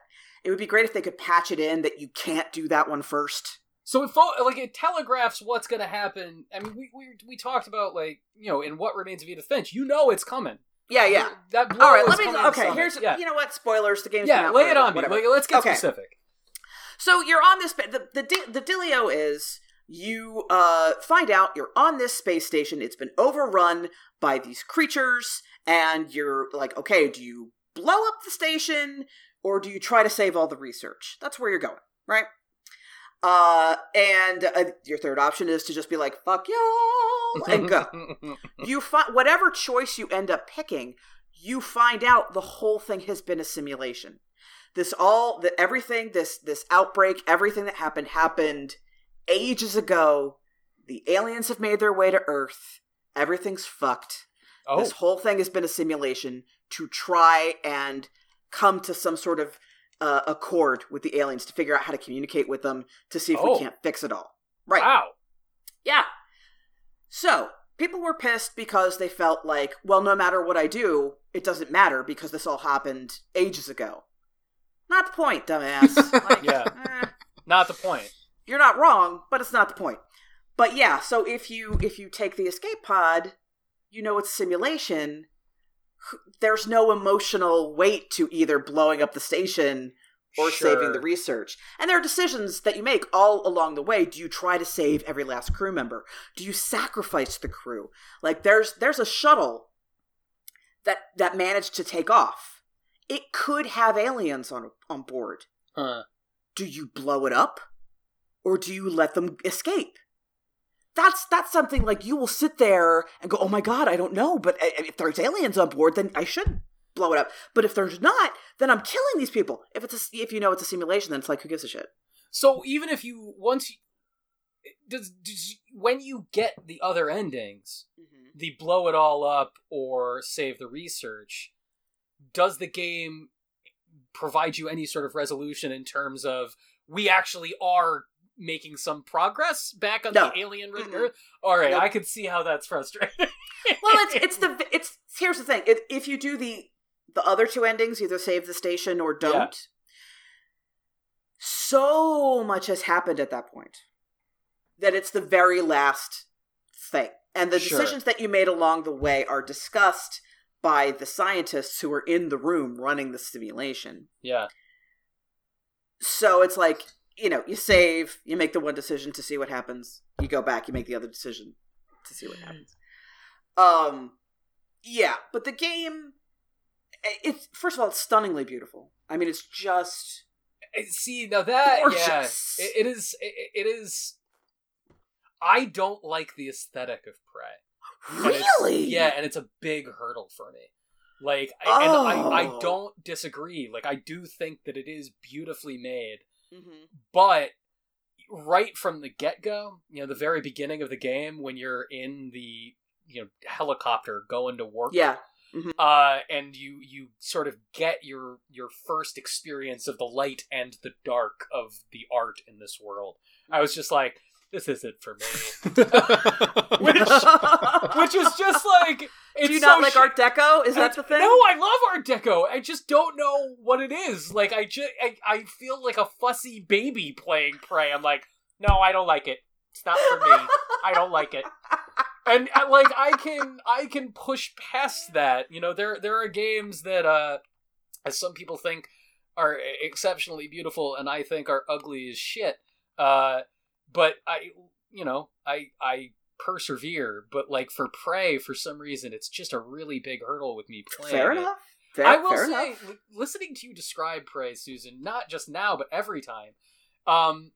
it would be great if they could patch it in that you can't do that one first. So it fo- like it telegraphs what's going to happen. I mean, we, we we talked about like you know in what remains of Edith Finch. You know it's coming. Yeah, yeah. That blow All right, let me. Okay, here's yeah, you know what? Spoilers. The game's yeah. Lay it on me. Like, let's get Okay. specific. So you're on this. The the the dealio is you uh find out you're on this space station. It's been overrun by these creatures, and you're like, okay, do you blow up the station or do you try to save all the research? That's where you're going, right? Uh, and uh, your third option is to just be like, fuck y'all, and go. you find whatever choice you end up picking, you find out the whole thing has been a simulation. This all that everything this this outbreak, everything that happened happened ages ago. The aliens have made their way to Earth. Everything's fucked. oh, This whole thing has been a simulation to try and come to some sort of uh, accord with the aliens to figure out how to communicate with them to see if Oh. we can't fix it all. Right. wow. Yeah. So, people were pissed because they felt like, well, no matter what I do, it doesn't matter because this all happened ages ago. Not the point, dumbass. Like, Yeah. eh, Not the point. you're not wrong, but it's not the point. But yeah, so if you if you take the escape pod, you know it's simulation. There's no emotional weight to either blowing up the station or saving the research. And there are decisions that you make all along the way. Do you try to save every last crew member? Do you sacrifice the crew? Like there's there's a shuttle that that managed to take off. It could have aliens on on board. Do you blow it up or do you let them escape? That's that's something like you will sit there and go, "Oh my god, I don't know, but uh, if there's aliens on board, then I should blow it up. But if there's not, then I'm killing these people. If it's a, if you know it's a simulation, then it's like who gives a shit? So even if you once you, does, does when you get the other endings, the blow it all up or save the research, does the game provide you any sort of resolution in terms of we actually are making some progress back on No. the alien ridden Mm-mm. Earth? All right, Nope. I can see how that's frustrating. Well, it's it's the it's here's the thing. If, if you do the the other two endings, either save the station or don't. Yeah. So much has happened at that point that it's the very last thing, and the Sure. decisions that you made along the way are discussed by the scientists who are in the room running the simulation. yeah. So it's like you know, you save, you make the one decision to see what happens, you go back, you make the other decision to see what happens. Um, yeah, but the game, it's first of all, it's stunningly beautiful. I mean, it's just See now that Gorgeous. yeah, it, it is. It, it is. I don't like the aesthetic of Prey. And really, yeah, and it's a big hurdle for me. Like, I, and I, I Oh. don't disagree. Like, I do think that it is beautifully made, Mhm. but right from the get go, you know, the very beginning of the game, when you're in the you know helicopter going to work, yeah, uh, and you you sort of get your your first experience of the light and the dark of the art in this world. I was just like, this isn't for me. Which which is just like it's Do you so not like shi- Art Deco? Is that the thing? No, I love Art Deco. I just don't know what it is. Like I just I, I feel like a fussy baby playing Prey. I'm like, no, I don't like it. It's not for me. I don't like it. And uh, like I can I can push past that. You know, there there are games that uh as some people think are exceptionally beautiful and I think are ugly as shit. Uh but I you know, I I persevere, but like for Prey for some reason it's just a really big hurdle with me playing. Fair enough. Fair, I will say, enough. listening to you describe Prey, Susan, not just now, but every time, um,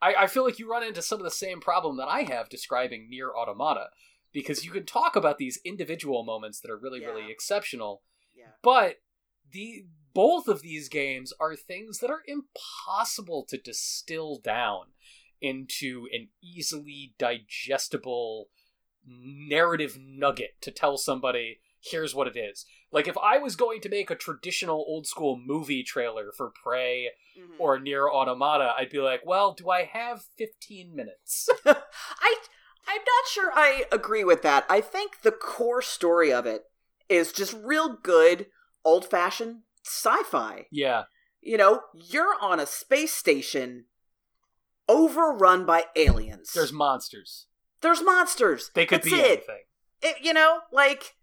I, I feel like you run into some of the same problem that I have describing Nier Automata, because you can talk about these individual moments that are really, really exceptional, Yeah. but the both of these games are things that are impossible to distill down into an easily digestible narrative nugget to tell somebody here's what it is. Like if I was going to make a traditional old school movie trailer for Prey Mhm. or Nier Automata, I'd be like, well, do I have 15 minutes? I I'm not sure I agree with that. I think the core story of it is just real good old fashioned sci-fi. yeah. You know, you're on a space station overrun by aliens. There's monsters. there's monsters. They could That's be it. anything. It- you know, like,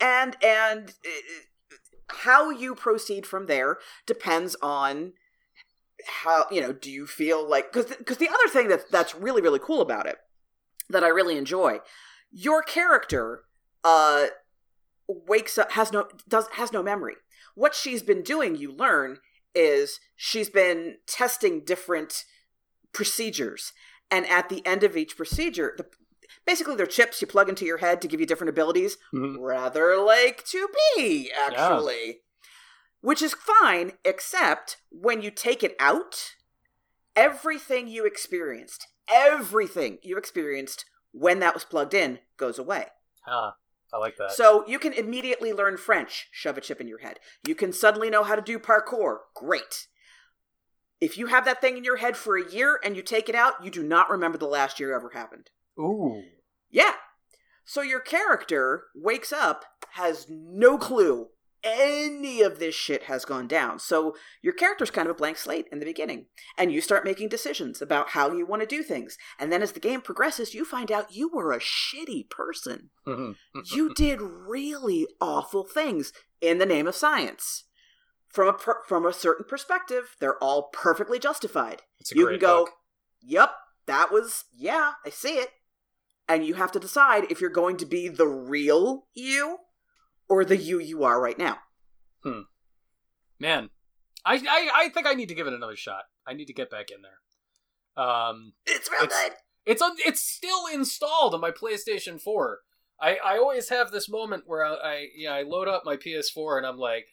and and uh, how you proceed from there depends on how you know. Do you feel like because because the other thing that that's really really cool about it that I really enjoy, your character uh wakes up has no does has no memory. What she's been doing, you learn, is she's been testing different procedures, and at the end of each procedure, the, basically they're chips you plug into your head to give you different abilities. Mhm. Rather like to be actually, which is fine, except when you take it out, everything you experienced, everything you experienced when that was plugged in goes away. Huh. I like that. So you can immediately learn French, shove a chip in your head. You can suddenly know how to do parkour. Great. If you have that thing in your head for a year and you take it out, you do not remember the last year ever happened. Ooh. Yeah. So your character wakes up, has no clue any of this shit has gone down. So your character's kind of a blank slate in the beginning. And you start making decisions about how you want to do things. And then as the game progresses, you find out you were a shitty person. Mhm. you did really awful things in the name of science. From a per- from a certain perspective, they're all perfectly justified. It's a you can go, book. "Yep, that was yeah, I see it." And you have to decide if you're going to be the real you or the you you are right now. Hmm. Man, I, I I think I need to give it another shot. I need to get back in there. Um, It's real It's- good. it's on. it's still installed on my PlayStation 4. I, I always have this moment where I, I yeah I load up my PS4 and I'm like,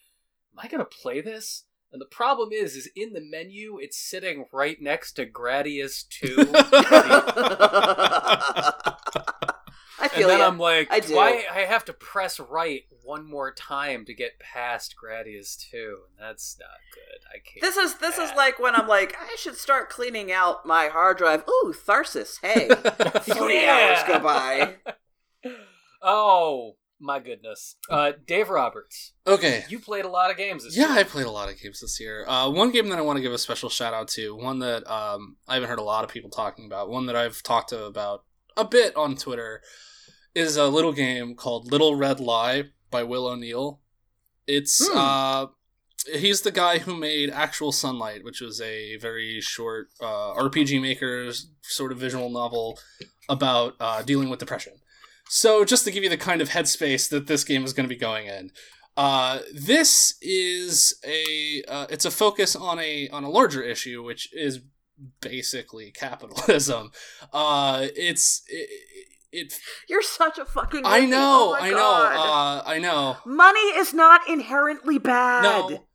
am I gonna play this? And the problem is, is in the menu, it's sitting right next to Gradius 2. I and feel then ya. I'm like, I do do. I, I have to press right one more time to get past Gradius 2. And that's not good. I can't. This is this is like when I'm like, I should start cleaning out my hard drive. Ooh, Tharsis. Hey, three Yeah. hours go by. oh, my goodness. Uh, Dave Roberts, Okay. you played a lot of games this Yeah, year. I played a lot of games this year. Uh, one game that I want to give a special shout out to, one that um, I haven't heard a lot of people talking about, one that I've talked to about a bit on Twitter, is a little game called Little Red Lie by Will O'Neill. It's Hmm. uh, he's the guy who made Actual Sunlight, which was a very short uh, RPG Maker's sort of visual novel about uh, dealing with depression. So, just to give you the kind of headspace that this game is going to be going in, uh, this is a uh, it's a focus on a on a larger issue, which is basically capitalism. Uh, it's it, it You're such a fucking. I know, Oh I know, God. uh, I know. Money is not inherently bad. No,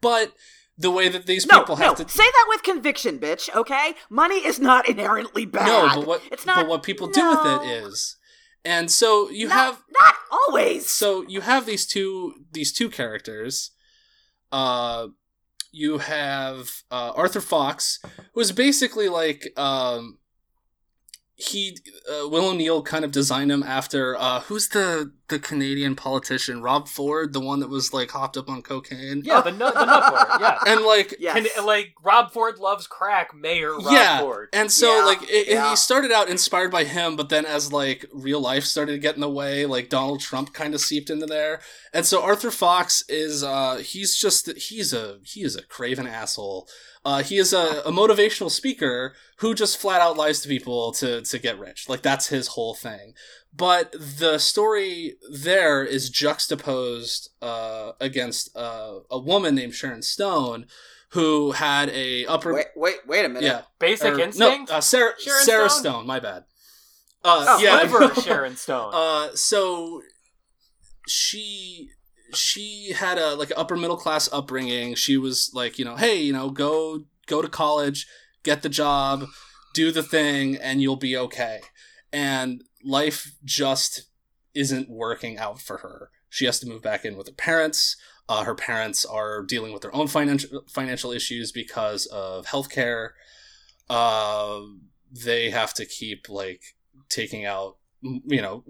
but the way that these no, people no. have to Say that with conviction, bitch. Okay, money is not inherently bad. no, but what it's not. but what people do with it is, and so you not, have not always. so you have these two these two characters uh you have uh arthur fox who is basically like um he uh, will o'neill kind of designed him after uh who's the the canadian politician rob ford the one that was like hopped up on cocaine Yeah, the nut, the nut board. Yeah. and like yes. Can, like Rob Ford loves crack, Mayor Rob yeah, Ford. and so Yeah, like it, yeah. he started out inspired by him, but then as like real life started to get in the way, like Donald Trump kind of seeped into there, and so Arthur Fox is uh he's just he's a he is a craven asshole. Uh, he is a, a motivational speaker who just flat out lies to people to to get rich. Like that's his whole thing. But the story there is juxtaposed uh, against uh, a woman named Sharon Stone, who had a upper wait, wait, wait a minute. yeah Basic or- Instinct? No, uh, Sarah Sharon Sarah Stone? Stone? My bad. Uh, Oh, yeah. Sharon Stone. uh, so she she had a like upper middle class upbringing. She was like, you know, hey, you know, go go to college, get the job, do the thing, and you'll be okay. And life just isn't working out for her. She has to move back in with her parents. Uh, her parents are dealing with their own financial financial issues because of healthcare. Uh, they have to keep like taking out you know,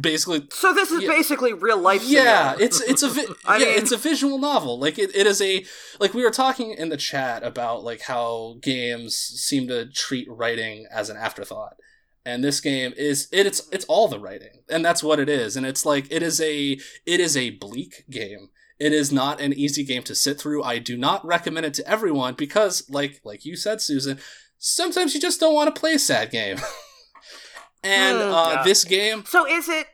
basically So this is Yeah. basically real life. yeah scenario. it's it's a vi- yeah mean- it's a visual novel like it, it is a like we were talking in the chat about like how games seem to treat writing as an afterthought and this game is it, it's it's all the writing and that's what it is and it's like it is a it is a bleak game it is not an easy game to sit through i do not recommend it to everyone because like like you said susan sometimes you just don't want to play a sad game and uh, Yeah. this game So is it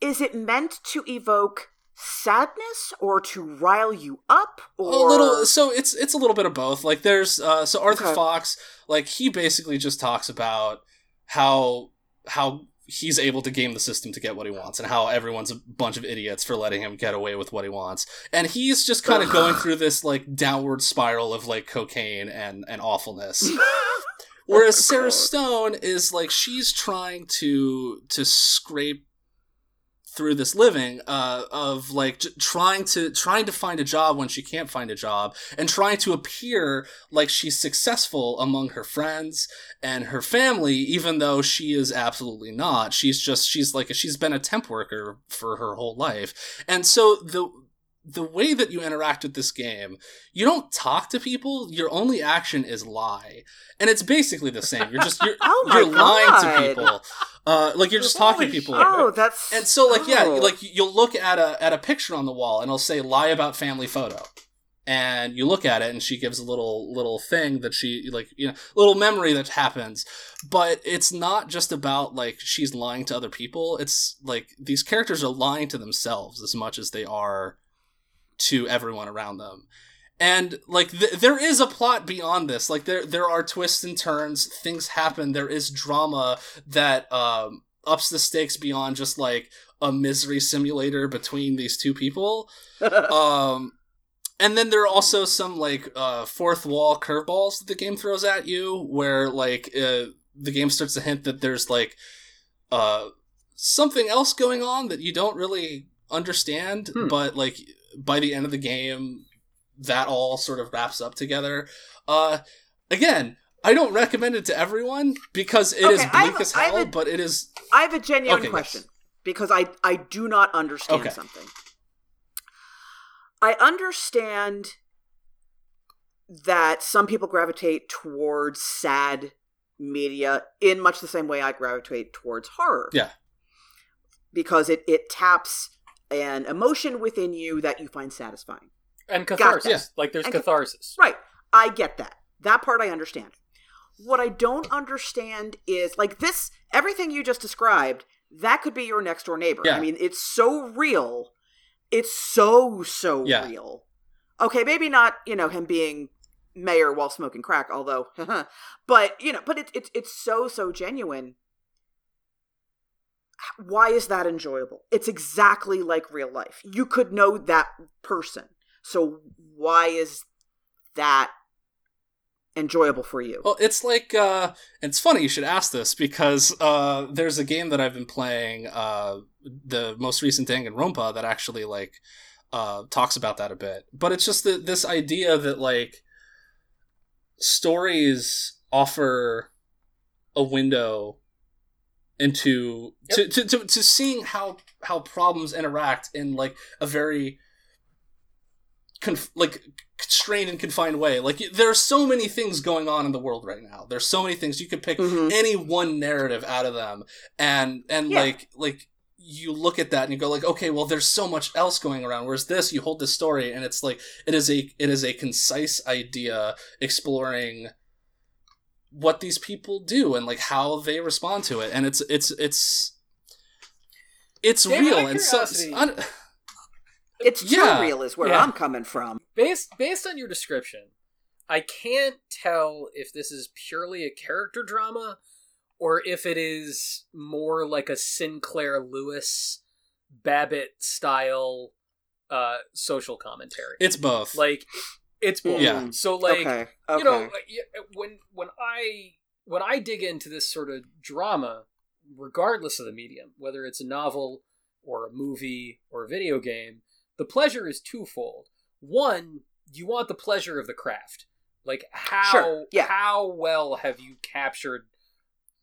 is it meant to evoke sadness or to rile you up or a little so it's it's a little bit of both. Like there's uh so arthur Okay. fox like he basically just talks about how how he's able to game the system to get what he wants and how everyone's a bunch of idiots for letting him get away with what he wants. And he's just kind of going through this like downward spiral of like cocaine and and awfulness whereas sarah stone is like she's trying to to scrape through this living uh, of like j- trying to trying to find a job when she can't find a job and trying to appear like she's successful among her friends and her family even though she is absolutely not. She's just she's like she's been a temp worker for her whole life. And so the the way that you interact with this game you don't talk to people your only action is lie. And it's basically the same. You're just you're, Oh you're lying to people. Uh, like you're just talking to people. Oh, that's and so like yeah like you'll look at a at a picture on the wall and it'll say lie about family photo. And you look at it and she gives a little little thing that she like you know little memory that happens. But it's not just about like she's lying to other people. It's like these characters are lying to themselves as much as they are to everyone around them. And like th- there is a plot beyond this. Like there there are twists and turns. Things happen. There is drama that um ups the stakes beyond just like a misery simulator between these two people. Um and then there are also some like uh fourth wall curveballs that the game throws at you where like uh, the game starts to hint that there's like uh something else going on that you don't really understand Hmm. but like by the end of the game that all sort of wraps up together uh again I don't recommend it to everyone because it is Okay, I have bleak as hell, a- but it is I have a genuine Okay, yes. question because I I do not understand Okay. something. I understand that some people gravitate towards sad media in much the same way I gravitate towards horror. Yeah. Because it it taps an emotion within you that you find satisfying. and catharsis. that. Like there's And- catharsis. Right. I get that. That part I understand. What I don't understand is like this everything you just described, that could be your next door neighbor. Yeah. I mean, it's so real. It's so so Yeah. real. Okay, maybe not, you know, him being mayor while smoking crack, although but, you know, but it's it's it's so so genuine. Why is that enjoyable? It's exactly like real life. You could know that person. So why is that enjoyable for you? Well, it's like uh it's funny you should ask this because uh there's a game that I've been playing uh the most recent Danganronpa that actually like uh talks about that a bit. But it's just that this idea that like stories offer a window into to, to, to to seeing how how problems interact in like a very conf- like constrained and confined way. Like there are so many things going on in the world right now. There's so many things you could pick Mhm. any one narrative out of them, and and Yeah. like like you look at that and you go like, okay, well, there's so much else going around. Whereas this, you hold this story and it's like it is a it is a concise idea exploring what these people do and like how they respond to it, and it's it's it's it's David, real and so. curiosity- un- It's too Yeah. real is where Yeah. I'm coming from. Based based on your description, I can't tell if this is purely a character drama or if it is more like a Sinclair Lewis Babbitt style uh social commentary. it's both. like it's both. Yeah. Mm. So like okay. Okay. you know when when i when i dig into this sort of drama regardless of the medium whether it's a novel or a movie or a video game the pleasure is twofold one you want the pleasure of the craft like how Sure, yeah. how well have you captured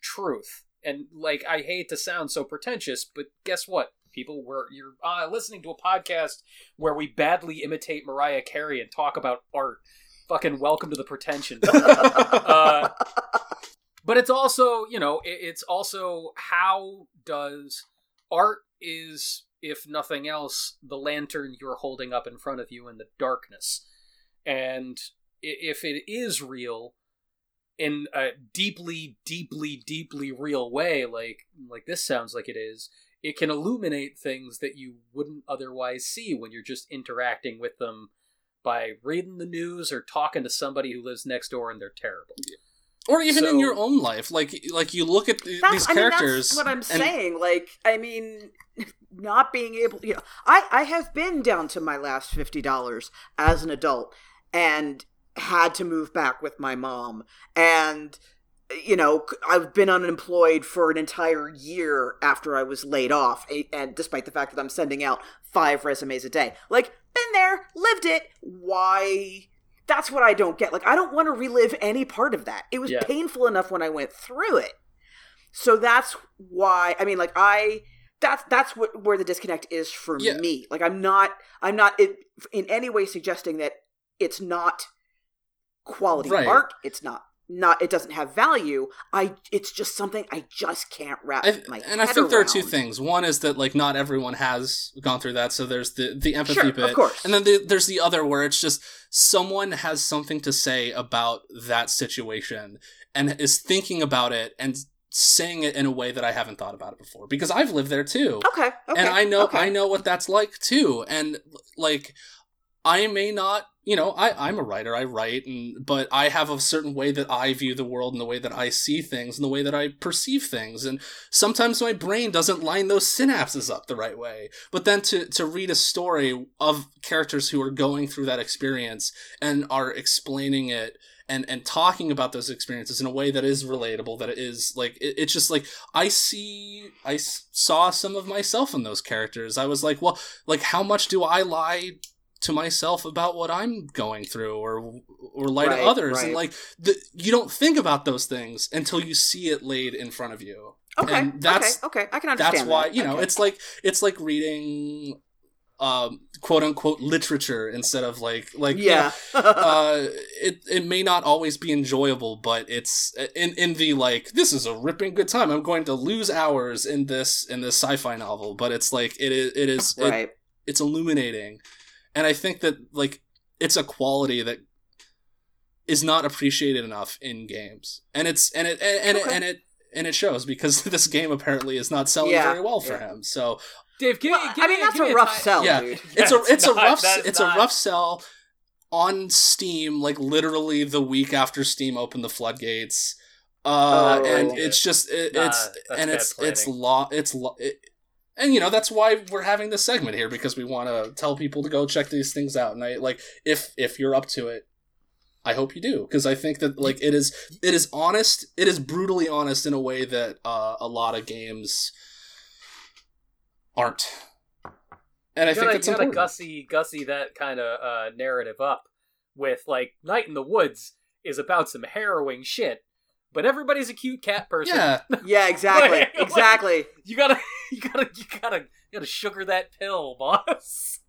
truth and like I hate to sound so pretentious, but guess what? People where you're uh, listening to a podcast where we badly imitate Mariah Carey and talk about art. Fucking welcome to the pretension. uh, but it's also you know it, it's also how does art is if nothing else the lantern you're holding up in front of you in the darkness and if it is real in a deeply deeply deeply real way like like this sounds like it is it can illuminate things that you wouldn't otherwise see when you're just interacting with them by reading the news or talking to somebody who lives next door and they're terrible. Or even So- in your own life. Like like you look at th- That's, these I mean, characters that's what I'm and- saying. Like, I mean, not being able, you know, I I have been down to my last fifty dollars as an adult and had to move back with my mom, and you know, I've been unemployed for an entire year after I was laid off, and despite the fact that I'm sending out five resumes a day, like, been there, lived it. Why? That's what I don't get. Like, I don't want to relive any part of that. It was Yeah. painful enough when I went through it. So that's why I mean like I that's that's what where the disconnect is for Yeah. me. Like I'm not I'm not in, in any way suggesting that it's not quality Right. art. It's not not it doesn't have value. I it's just something I just can't wrap I, my and I think there are two things. One is that like not everyone has gone through that, so there's the the empathy Sure, bit, of course. and then the, there's the other where it's just someone has something to say about that situation and is thinking about it and saying it in a way that I haven't thought about it before because I've lived there too. Okay, okay. and I know okay. I know what that's like too. And like I may not, you know, I I'm a writer. I write, and but I have a certain way that I view the world and the way that I see things and the way that I perceive things. And sometimes my brain doesn't line those synapses up the right way. But then to to read a story of characters who are going through that experience and are explaining it and and talking about those experiences in a way that is relatable that is like it, it's just like i see i s- saw some of myself in those characters i was like well like how much do i lie to myself about what i'm going through or or lie Right, to others and like the, you don't think about those things until you see it laid in front of you Okay, and that's- okay, okay. I can understand. that's why that. you know Okay. it's like it's like reading um quote unquote literature instead of like like you know, yeah. uh it it may not always be enjoyable but it's in in the like this is a ripping good time i'm going to lose hours in this in this sci-fi novel but it's like it is it is it- right. it's illuminating and i think that like it's a quality that is not appreciated enough in games and it's and it and, and Okay. it and it and it shows because this game apparently is not selling Yeah, very well for yeah. him so Dave, give Well, me, give I mean, me, that's give me a rough ti- sell, yeah dude. it's Yeah, a it's not- a rough it's not- a rough sell on steam like literally the week after steam opened the floodgates uh Oh, and it's just it, it's that's and bad it's it's planning. law it's lo- it, and you know that's why we're having this segment here because we want to tell people to go check these things out and i like if if you're up to it i hope you do because i think that like it is it is honest it is brutally honest in a way that uh, a lot of games aren't and i think gotta, that's you gotta important. gussy gussy that kind of uh, narrative up with like Night in the Woods is about some harrowing shit, but everybody's a cute cat person. yeah Yeah, exactly, Like- exactly. you gotta you gotta you gotta you gotta sugar that pill, boss.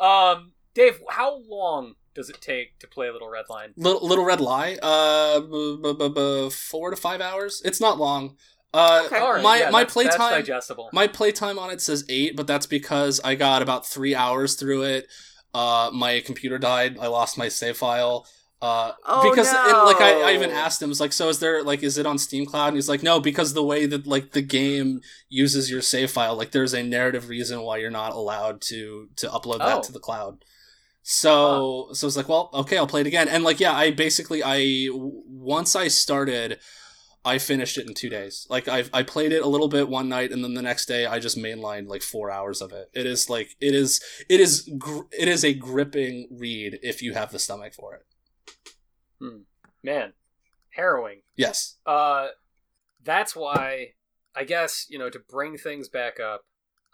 um, Dave, how long does it take to play Little Red Line? Little, Little Red Lie, uh, b- b- b- four to five hours. It's not long. Uh, Okay. Right, my yeah, my that's, that's playtime digestible. my playtime on it says eight, but that's because I got about three hours through it. Uh, my computer died. I lost my save file. Uh, Oh, because and like I, I even asked him, it's like, so is there like is it on Steam Cloud? And he's like, no, because the way that like the game uses your save file, like there's a narrative reason why you're not allowed to to upload that Oh. to the cloud. So so it's like, well, okay, I'll play it again. And like, yeah, I basically I once I started, I finished it in two days. Like I I played it a little bit one night, and then the next day I just mainlined like four hours of it. It is like it is it is gr- it is a gripping read if you have the stomach for it. Man, harrowing. Yes. Uh, that's why I guess you know to bring things back up.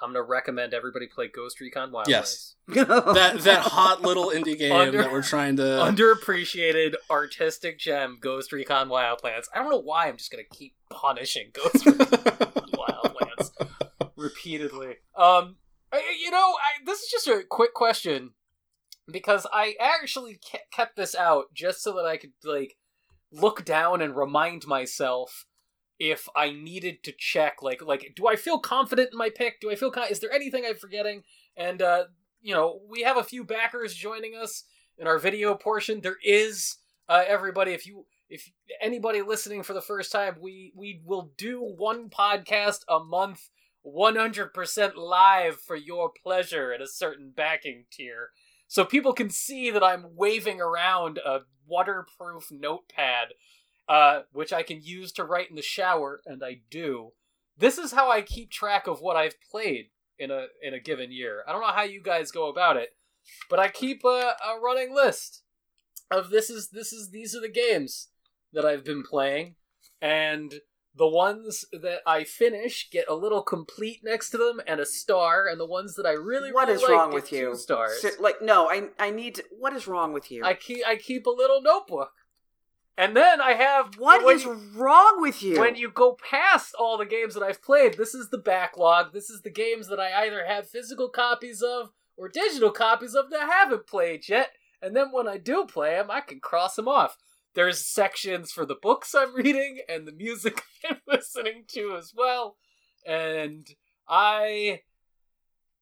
I'm gonna recommend everybody play Ghost Recon Wildlands. Yes. that that hot little indie game Under- that we're trying to. Underappreciated artistic gem, Ghost Recon Wildlands. I don't know why I'm just gonna keep punishing Ghost Recon Wildlands repeatedly. Um, I- you know, I, this is just a quick question because I actually kept this out just so that I could like look down and remind myself if I needed to check like like do I feel confident in my pick? Do I feel con- is there anything I'm forgetting? And uh you know, we have a few backers joining us in our video portion. There is uh everybody if you if anybody listening for the first time, we we will do one podcast a month 100% live for your pleasure at a certain backing tier. So people can see that I'm waving around a waterproof notepad uh, which I can use to write in the shower, and I do. This is how I keep track of what I've played in a in a given year. I don't know how you guys go about it, but I keep a, a running list of this is this is these are the games that I've been playing, and the ones that I finish get a little complete next to them and a star, and the ones that I really What really is like wrong get with you? stars. Ser- like, no, I I need. To, what is wrong with you? I keep I keep a little notebook, and then I have what is you- wrong with you? when you go past all the games that I've played, this is the backlog. This is the games that I either have physical copies of or digital copies of that I haven't played yet. And then when I do play them, I can cross them off. There's sections for the books I'm reading and the music I'm listening to as well. And I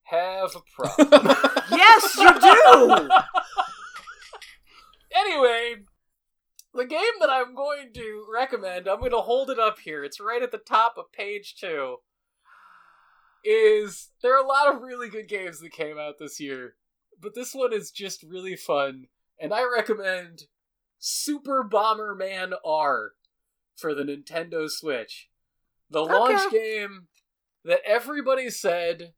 have a problem. yes, you do. anyway, the game that I'm going to recommend, I'm going to hold it up here. It's right at the top of page two. Is there are a lot of really good games that came out this year, but this one is just really fun, and I recommend Super Bomberman R for the Nintendo Switch. The launch game that everybody said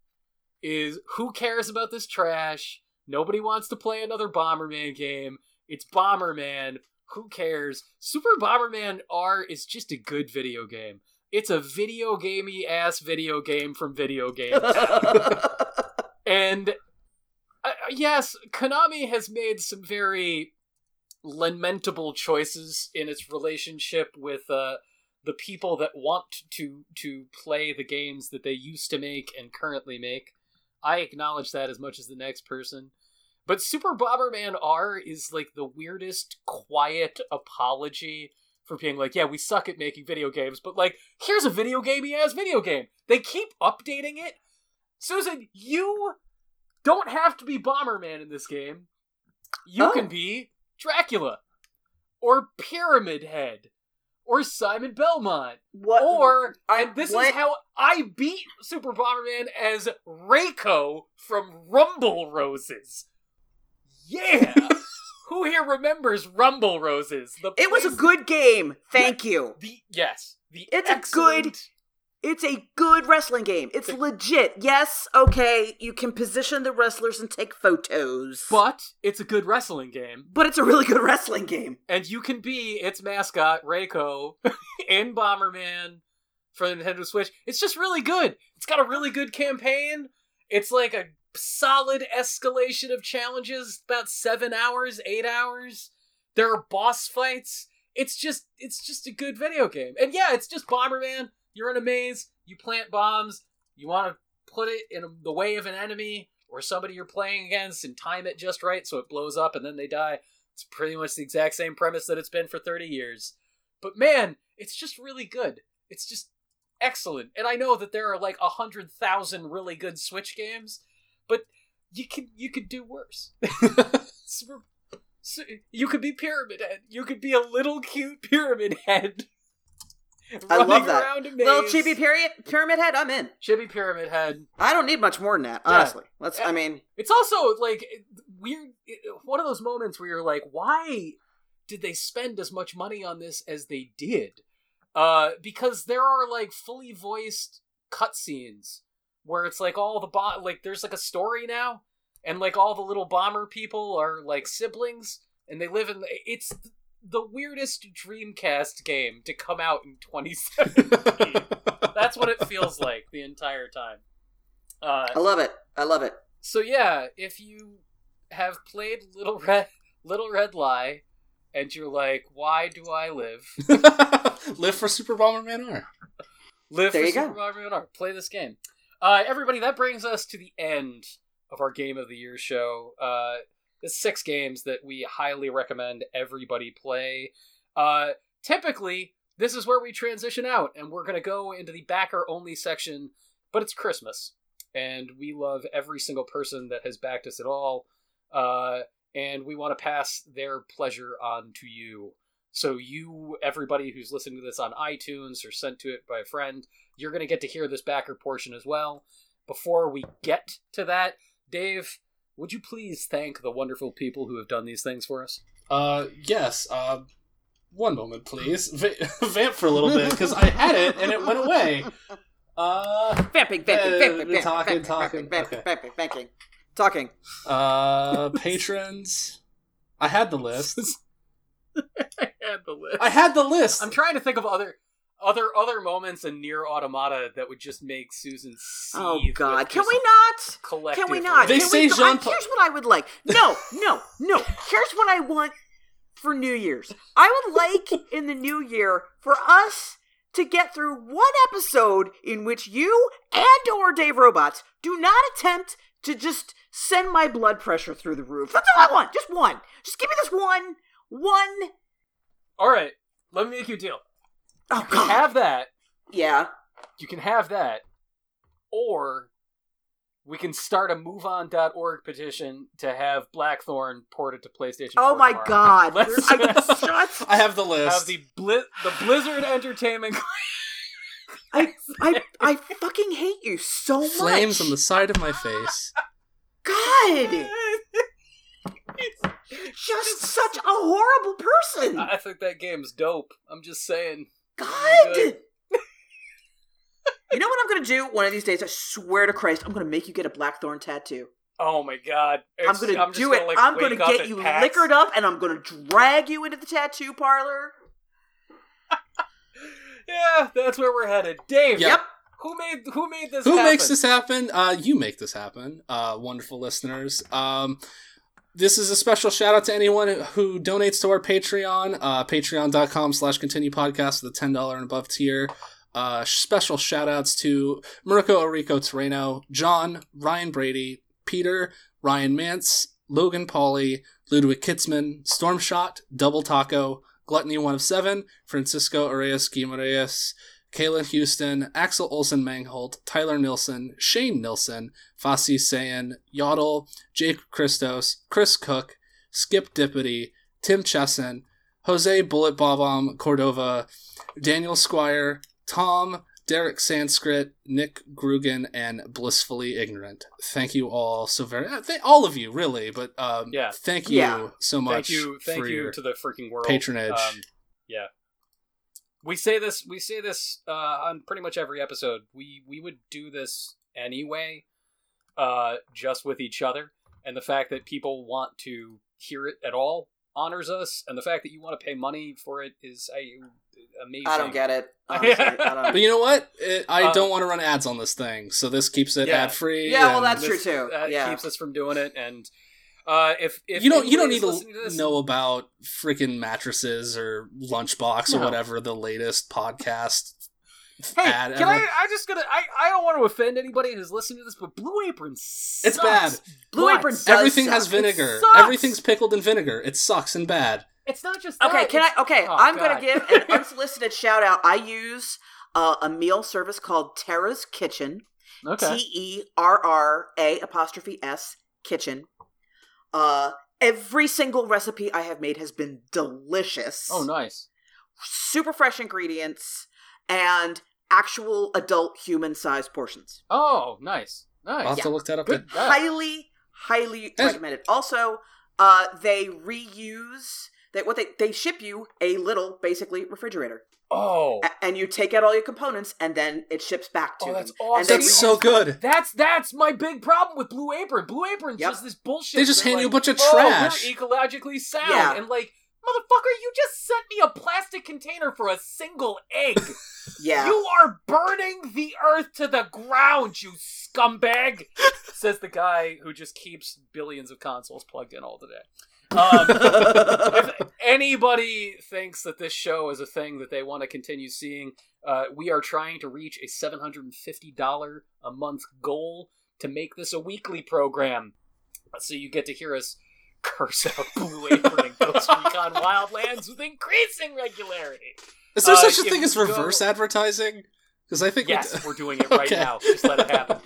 is who cares about this trash? Nobody wants to play another Bomberman game. It's Bomberman. Who cares? Super Bomberman R is just a good video game. It's a video gamey ass video game from video games. and uh, yes, Konami has made some very lamentable choices in its relationship with uh, the people that want to to play the games that they used to make and currently make. I acknowledge that as much as the next person. But Super Bomberman R is like the weirdest quiet apology for being like, yeah, we suck at making video games, but like, here's a video gamey ass video game. They keep updating it. Susan, you don't have to be Bomberman in this game. You Oh. can be Dracula, or Pyramid Head, or Simon Belmont, what? or I- and this what? is how I beat Super Bomberman as Reiko from Rumble Roses. Yeah. Who here remembers Rumble Roses? The It was a good game. Thank you. the yes, the It's a good- It's a good wrestling game. It's legit. Yes, okay, you can position the wrestlers and take photos. but it's a good wrestling game, but it's a really good wrestling game. and you can be its mascot Reiko in Bomberman for the Nintendo Switch. It's just really good. It's got a really good campaign. It's like a solid escalation of challenges, about seven hours, eight hours. There are boss fights. It's just it's just a good video game. And yeah, it's just Bomberman. You're in a maze, you plant bombs, you want to put it in the way of an enemy or somebody you're playing against and time it just right so it blows up and then they die. It's pretty much the exact same premise that it's been for 30 years. But man, it's just really good. It's just excellent. And I know that there are like a hundred thousand really good Switch games, but you could you could do worse. So- you could be Pyramid Head. You could be a little cute Pyramid Head. I love that. Little chibi period pyramid head, I'm in. Chibi Pyramid Head. I don't need much more than that, Yeah. honestly. Let's I mean It's also like weird. One of those moments where you're like, why did they spend as much money on this as they did? Uh, because there are like fully voiced cutscenes where it's like all the bot like there's like a story now, and like all the little bomber people are like siblings, and they live in. The, it's the weirdest Dreamcast game to come out in 2017. That's what it feels like the entire time. Uh, I love it. I love it. so yeah, if you have played Little Red Little Red Lie, and you're like, why do I live? Live for Super Bomberman R. Live There for you go. Super Mario R. Play this game. Uh, everybody, that brings us to the end of our Game of the Year show. Uh, six games that we highly recommend everybody play. Uh, typically, this is where we transition out, and we're going to go into the backer only section, but it's Christmas. And we love every single person that has backed us at all. Uh, and we want to pass their pleasure on to you. So you, everybody who's listening to this on iTunes or sent to it by a friend, you're going to get to hear this backer portion as well. Before we get to that, Dave, would you please thank the wonderful people who have done these things for us? Uh, yes. Uh, one moment, please. Va- vamp for a little bit because I had it and it went away. Uh, Vamping, vamping, Uh, vamping, vamping, talking, vamping, talking, vamping, okay. vamping, vamping, talking. uh, patrons. I had the list. I had the list. I had the list. I'm trying to think of other other other moments in Nier Automata that would just make Susan seethe. Oh God, can we not? Collective Can we not? They Can say we Jean I- Here's what I would like. No, no, no. Here's what I want for New Year's. I would like in the new year for us to get through one episode in which you and or Dave Roberts do not attempt to just send my blood pressure through the roof. That's all I want. Just one. Just give me this one. One. All right, let me make you a deal. Oh You can God. have that. yeah. You can have that, or we can start a MoveOn.org petition to have Blackthorne ported to PlayStation. Oh 4 my tomorrow. God. Let's I, shut. I have the list. have the Bli- the Blizzard Entertainment. I, I, I fucking hate you so much. Flames on the side of my face. God. Just such a horrible person. I think that game's dope. I'm just saying. God. You know what I'm gonna do one of these days? I swear to Christ, I'm gonna make you get a blackthorne tattoo. Oh my god! I'm gonna just do it. like, I'm gonna get you PAX. liquored up, and I'm gonna drag you into the tattoo parlor. Yeah, that's where we're headed. Dave, Yeah. Yep. who made who made this? Who happen? makes this happen? Uh, you make this happen, uh, wonderful listeners. Um, this is a special shout out to anyone who donates to our Patreon, uh, patreon.com slash continue podcast, the $10 and above tier. Uh, special shout outs to Mirko Orico Terreno, John, Ryan Brady, Peter, Ryan Mance, Logan Pauly, Ludwig Kietzmann, Stormshot, Double Taco, Gluttony One of Seven, Francisco Arias Guimaraes, Kaylin Houston, Axel Olsen Mangholt, Tyler Nilsson, Shane Nilsson, Fasi Sayan, Yodel, Jake Christos, Chris Cook, Skip Dippity, Tim Chesson, Jose Bullet Bobom Cordova, Daniel Squire, Tom, Derek Sanskrit, Nick Grugan, and Blissfully Ignorant. Thank you all so very, uh, th- all of you really, but um, Yeah. thank you Yeah. so much. Thank you, thank for you your to the freaking world. patronage. Um, yeah, we say this. We say this uh, on pretty much every episode. We we would do this anyway, uh, just with each other, and the fact that people want to hear it at all honors us, and the fact that you want to pay money for it is I, amazing. I don't get it. Honestly, I But don't. you know what? It, I Um, don't want to run ads on this thing, so this keeps it Yeah. ad free. Yeah, well, that's This- true, too. That Yeah. keeps us from doing it, and uh, if if you don't you don't need is to, this- know about freaking mattresses or lunchbox or whatever the latest podcast Hey, ad can I? ever. I just gonna. I, I don't want to offend anybody who's listening to this, but Blue Apron sucks. It's bad. Blue But Apron does Everything suck. has vinegar. sucks. Everything's pickled in vinegar. It sucks and bad. It's not just that. Okay, can it's- I? Okay, Oh, I'm God. gonna give an unsolicited shout out. I use uh, a meal service called Terra's Kitchen. Okay. T E R R A apostrophe S Kitchen. Uh, every single recipe I have made has been delicious. oh, nice. Super fresh ingredients and actual adult human sized portions. Oh, nice. Nice. I'll have Nice. to look that up. Good. Yeah. Highly, highly Yes. recommended. Also, uh, they reuse. They, what they they ship you a little basically refrigerator, Oh, A- and you take out all your components, and then it ships back to Oh, that's them. awesome. And they That's reuse so good. that's that's my big problem with Blue Apron. Blue Apron Yep. just this bullshit. They just They're hand you a bunch of "Oh, trash." we're ecologically sound, Yeah. and like Motherfucker, you just sent me a plastic container for a single egg. Yeah. You are burning the earth to the ground, you scumbag! Says the guy who just keeps billions of consoles plugged in all the day. Um, if anybody thinks that this show is a thing that they want to continue seeing, uh, we are trying to reach a $750 a month goal to make this a weekly program. So you get to hear us curse out Blue Apron and Ghost Recon Wildlands with increasing regularity. Is there Uh, such a thing as you go- reverse advertising? Because I think we Yes, d- we're doing it right Okay. now. Just let it happen.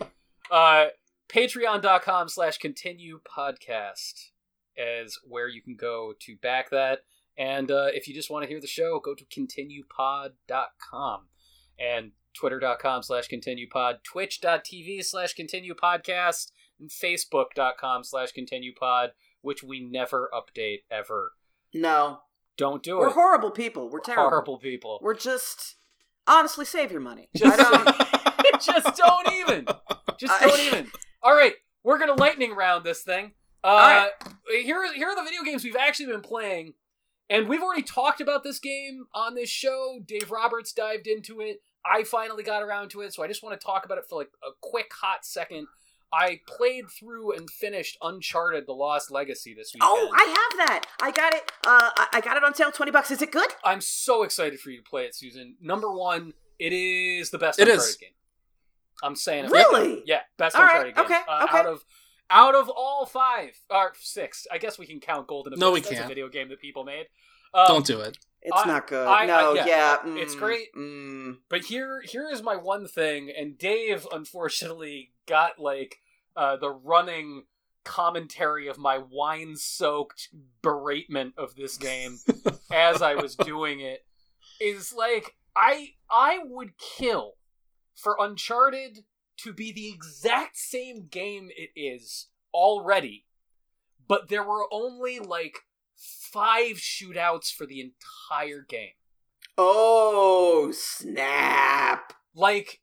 Uh, Patreon.com slash continue podcast is where you can go to back that. And uh, if you just want to hear the show, go to continuepod.com and twitter.com slash continuepod, twitch.tv slash continuepodcast, and facebook.com slash continuepod, which we never update ever. no. Don't do it. We're horrible people. We're terrible. Horrible people. We're just honestly save your money. Just, don't just don't even. Just don't even. All right, we're gonna lightning round this thing. Uh, right. Here, are- here are the video games we've actually been playing, and we've already talked about this game on this show. Dave Roberts dived into it. I finally got around to it, so I just want to talk about it for like a quick hot second. I played through and finished Uncharted: The Lost Legacy this weekend. Oh, I have that. I got it. Uh, I- I got it on sale, twenty bucks. Is it good? I'm so excited for you to play it, Susan. Number one, it is the best It Uncharted is. game. I'm saying it. Really? Yeah, best All right, Uncharted game. okay, Uh, okay. Out of out of all five or six, I guess we can count Golden Abyss. No, we That's can't. video game that people made. Um, don't do it. It's I- not good. I- I- no, yeah, yeah, it's mm, great. Mm. But here, here is my one thing, and Dave unfortunately got like uh, the running commentary of my wine-soaked beratement of this game as I was doing it. Is like I I would kill for Uncharted to be the exact same game it is already, but there were only like five shootouts for the entire game. Oh snap! like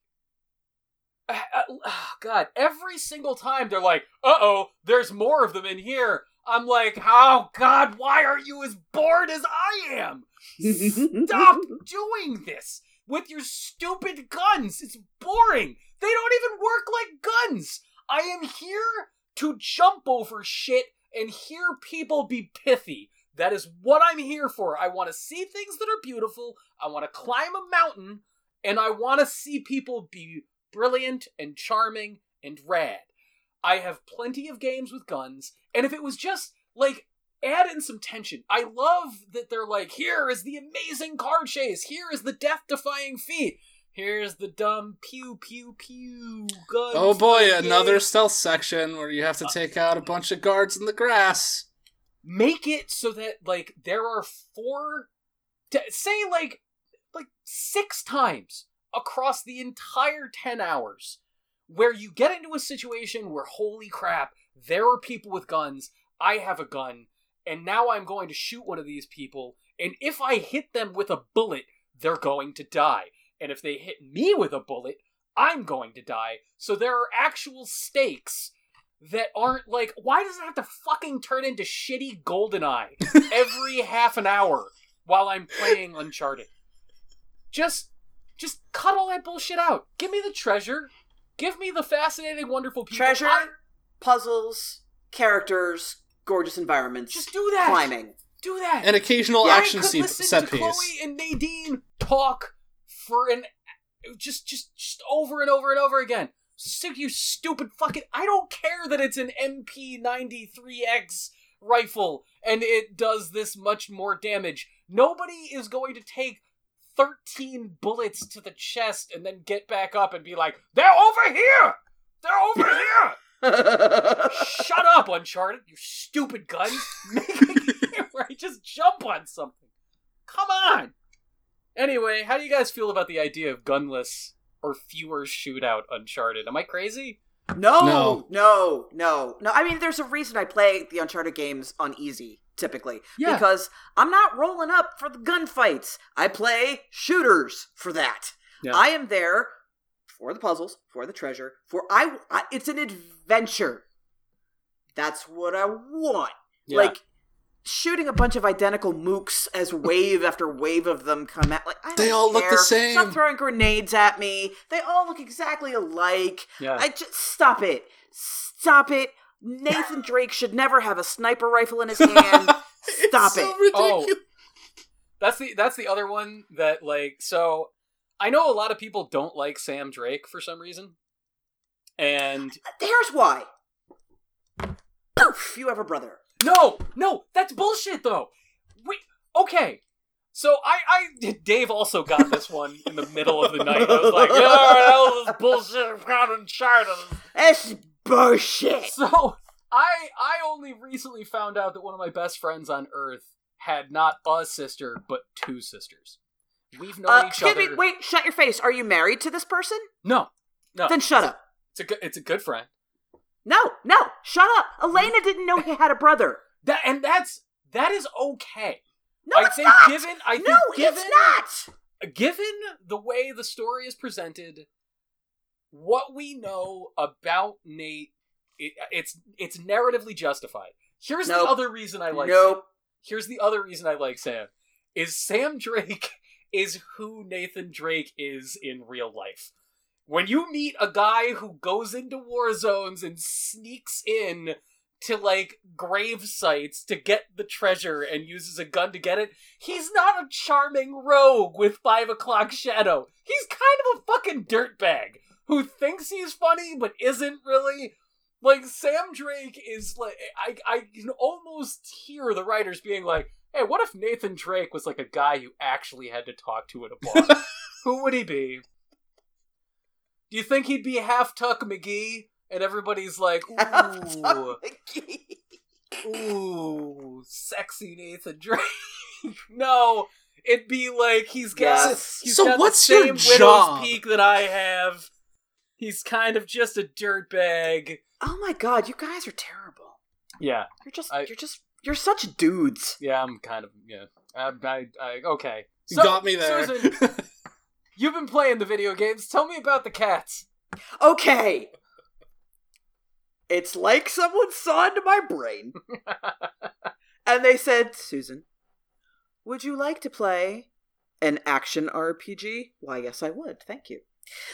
uh, uh, god every single time they're like uh-oh there's more of them in here i'm like oh god why are you as bored as i am stop doing this with your stupid guns it's boring they don't even work like guns. I am here to jump over shit and hear people be pithy. That is what i'm here for. I want to see things that are beautiful i want to climb a mountain and I want to see people be brilliant and charming and rad. I have plenty of games with guns, and if it was just like add in some tension, I love that they're like, here is the amazing car chase, here is the death defying feat, here's the dumb pew pew pew gun. Oh boy, fight another game." stealth section where you have to uh, take out a bunch of guards in the grass. make it so that like there are four say like like six times across the entire 10 hours where you get into a situation where holy crap there are people with guns i have a gun and now i'm going to shoot one of these people and if i hit them with a bullet they're going to die and if they hit me with a bullet i'm going to die so there are actual stakes that aren't like why does it have to fucking turn into shitty goldeneye every half an hour while i'm playing uncharted just just cut all that bullshit out give me the treasure give me the fascinating wonderful people Treasure, I- puzzles, characters, gorgeous environments. just do that climbing. do that An occasional I action could se- set to piece. Chloe and Nadine talk for an just just just over and over and over again. Stick your stupid fucking. I don't care that it's an MP93X rifle and it does this much more damage. Nobody is going to take 13 bullets to the chest and then get back up and be like, "They're over here. They're over here." Shut up, Uncharted, you stupid guns. Make a game where I just jump on something. Come on. Anyway, how do you guys feel about the idea of gunless or fewer shootout Uncharted? Am I crazy? No, No. no, no, no. I mean, there's a reason I play the Uncharted games on easy typically Yeah. because I'm not rolling up for the gunfights. I play shooters for that. Yeah. I am there for the puzzles, for the treasure, for I. I it's an adventure. That's what I want. Yeah. Like shooting a bunch of identical mooks as wave after wave of them come at. Like I don't They all look the same. Stop throwing grenades at me. They all look exactly alike. Yeah. I just stop it. Stop it. Nathan Drake should never have a sniper rifle in his hand. Stop It's so it. ridiculous. Oh. That's the that's the other one that like so I know a lot of people don't like Sam Drake for some reason. And Here's why. Poof! You have a brother. No, no, that's bullshit though. Wait, okay. So I, I, Dave also got this one in the middle of the night. I was like, yeah, that was bullshit. In China. That's bullshit. So I I only recently found out that one of my best friends on Earth had not a sister but two sisters. We've known Uh, each excuse other. me. Wait. Shut your face. Are you married to this person? No, no. Then shut up. It's a good. It's a good friend. No, no, shut up. Elena didn't know he had a brother. That and that's that is okay. No, I'd it's say not. given. I think no, given it's not. given the way the story is presented, what we know about Nate, it, it's it's narratively justified. Here's Nope. the other reason I like. Nope. Sam. Here's the other reason I like Sam. Is Sam Drake is who Nathan Drake is in real life. When you meet a guy who goes into war zones and sneaks in to like grave sites to get the treasure and uses a gun to get it, he's not a charming rogue with five o'clock shadow. He's kind of a fucking dirtbag who thinks he's funny but isn't really. Like Sam Drake is like I I can almost hear the writers being like, "Hey, what if Nathan Drake was like a guy you actually had to talk to at a bar? Who would he be? Do you think he'd be half Tuck McGee?" And everybody's like, "Ooh, ooh, sexy Nathan Drake." no, it'd be like he's got Yes. he's So got what's the your same widow's peak that I have. He's kind of just a dirtbag. Oh my god, you guys are terrible. Yeah, You're just I- you're just you're such dudes. yeah, I'm kind of yeah. I, I, I okay. You got me there. Susan, you've been playing the video games. Tell me about the cats. Okay. It's like someone saw into my brain and they said, Susan, would you like to play an action RPG? Why, yes, I would. Thank you.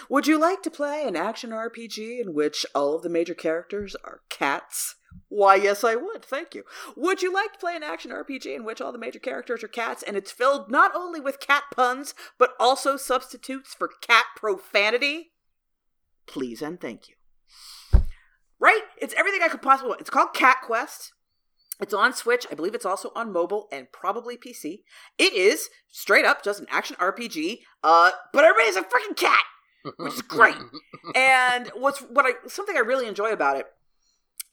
Would you like to play an action RPG in which all of the major characters are cats? Why, yes, I would. Thank you. Would you like to play an action RPG in which all the major characters are cats and it's filled not only with cat puns, but also substitutes for cat profanity? Please and thank you. Right? It's everything I could possibly want. It's called Cat Quest. It's on Switch. I believe it's also on mobile and probably PC. It is straight up just an action RPG, uh, but everybody's a freaking cat. Which is great. And what's what I something I really enjoy about it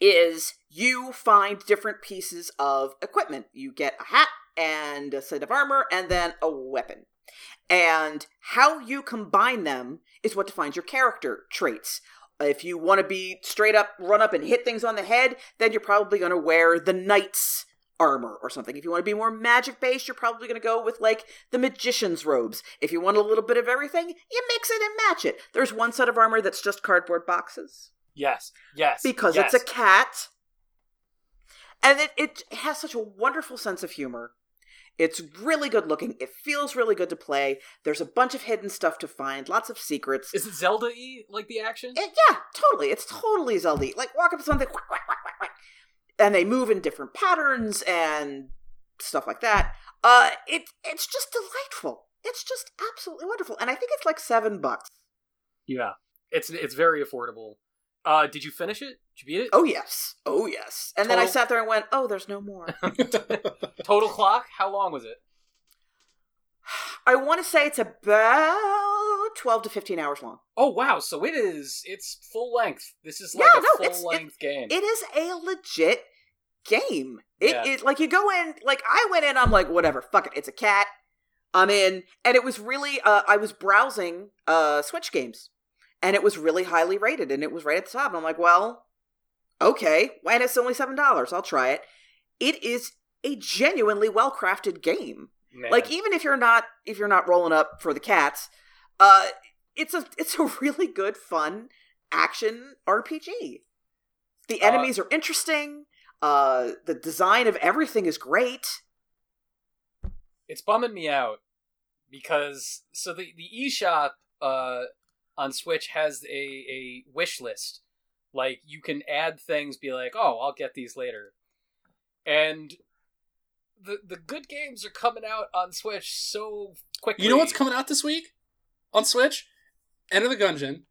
is you find different pieces of equipment. You get a hat and a set of armor and then a weapon. And how you combine them is what defines your character traits. If you want to be straight up, run up and hit things on the head, then you're probably going to wear the knight's armor or something. If you want to be more magic based, you're probably going to go with like the magician's robes. If you want a little bit of everything, you mix it and match it. There's one set of armor that's just cardboard boxes yes, yes, because yes. it's a cat. And it, it has such a wonderful sense of humor. It's really good looking. It feels really good to play. There's a bunch of hidden stuff to find, lots of secrets. Is it Zelda y like the action? It- yeah, totally. It's totally Zelda. Like walk up to something, whack, whack, whack, whack, whack. and they move in different patterns and stuff like that. Uh, it it's just delightful. It's just absolutely wonderful, and I think it's like seven bucks. Yeah, it's it's very affordable. Uh, did you finish it? Did you beat it? Oh yes, oh yes. And then I sat there and went, oh, there's no more. Total clock? How long was it? I want to say it's about twelve to fifteen hours long. Oh wow! So it is. It's full length. This is Yeah, like a no, it's- full length game. It is a legit game. It Yeah. is like you go in, like I went in, I'm like, whatever, fuck it, it's a cat. I'm in, and it was really, uh, I was browsing uh Switch games, and it was really highly rated, and it was right at the top. And I'm like, well, okay, and it's only seven dollars. I'll try it. It is a genuinely well crafted game. Man. Like even if you're not if you're not rolling up for the cats, uh it's a it's a really good fun action RPG. The Uh, enemies are interesting. Uh, the design of everything is great. it's bumming me out because so the the eShop uh on Switch has a a wish list. Like you can add things, be like, "Oh, I'll get these later," and the the good games are coming out on Switch so quickly. You know what's coming out this week on Switch? Enter the Gungeon.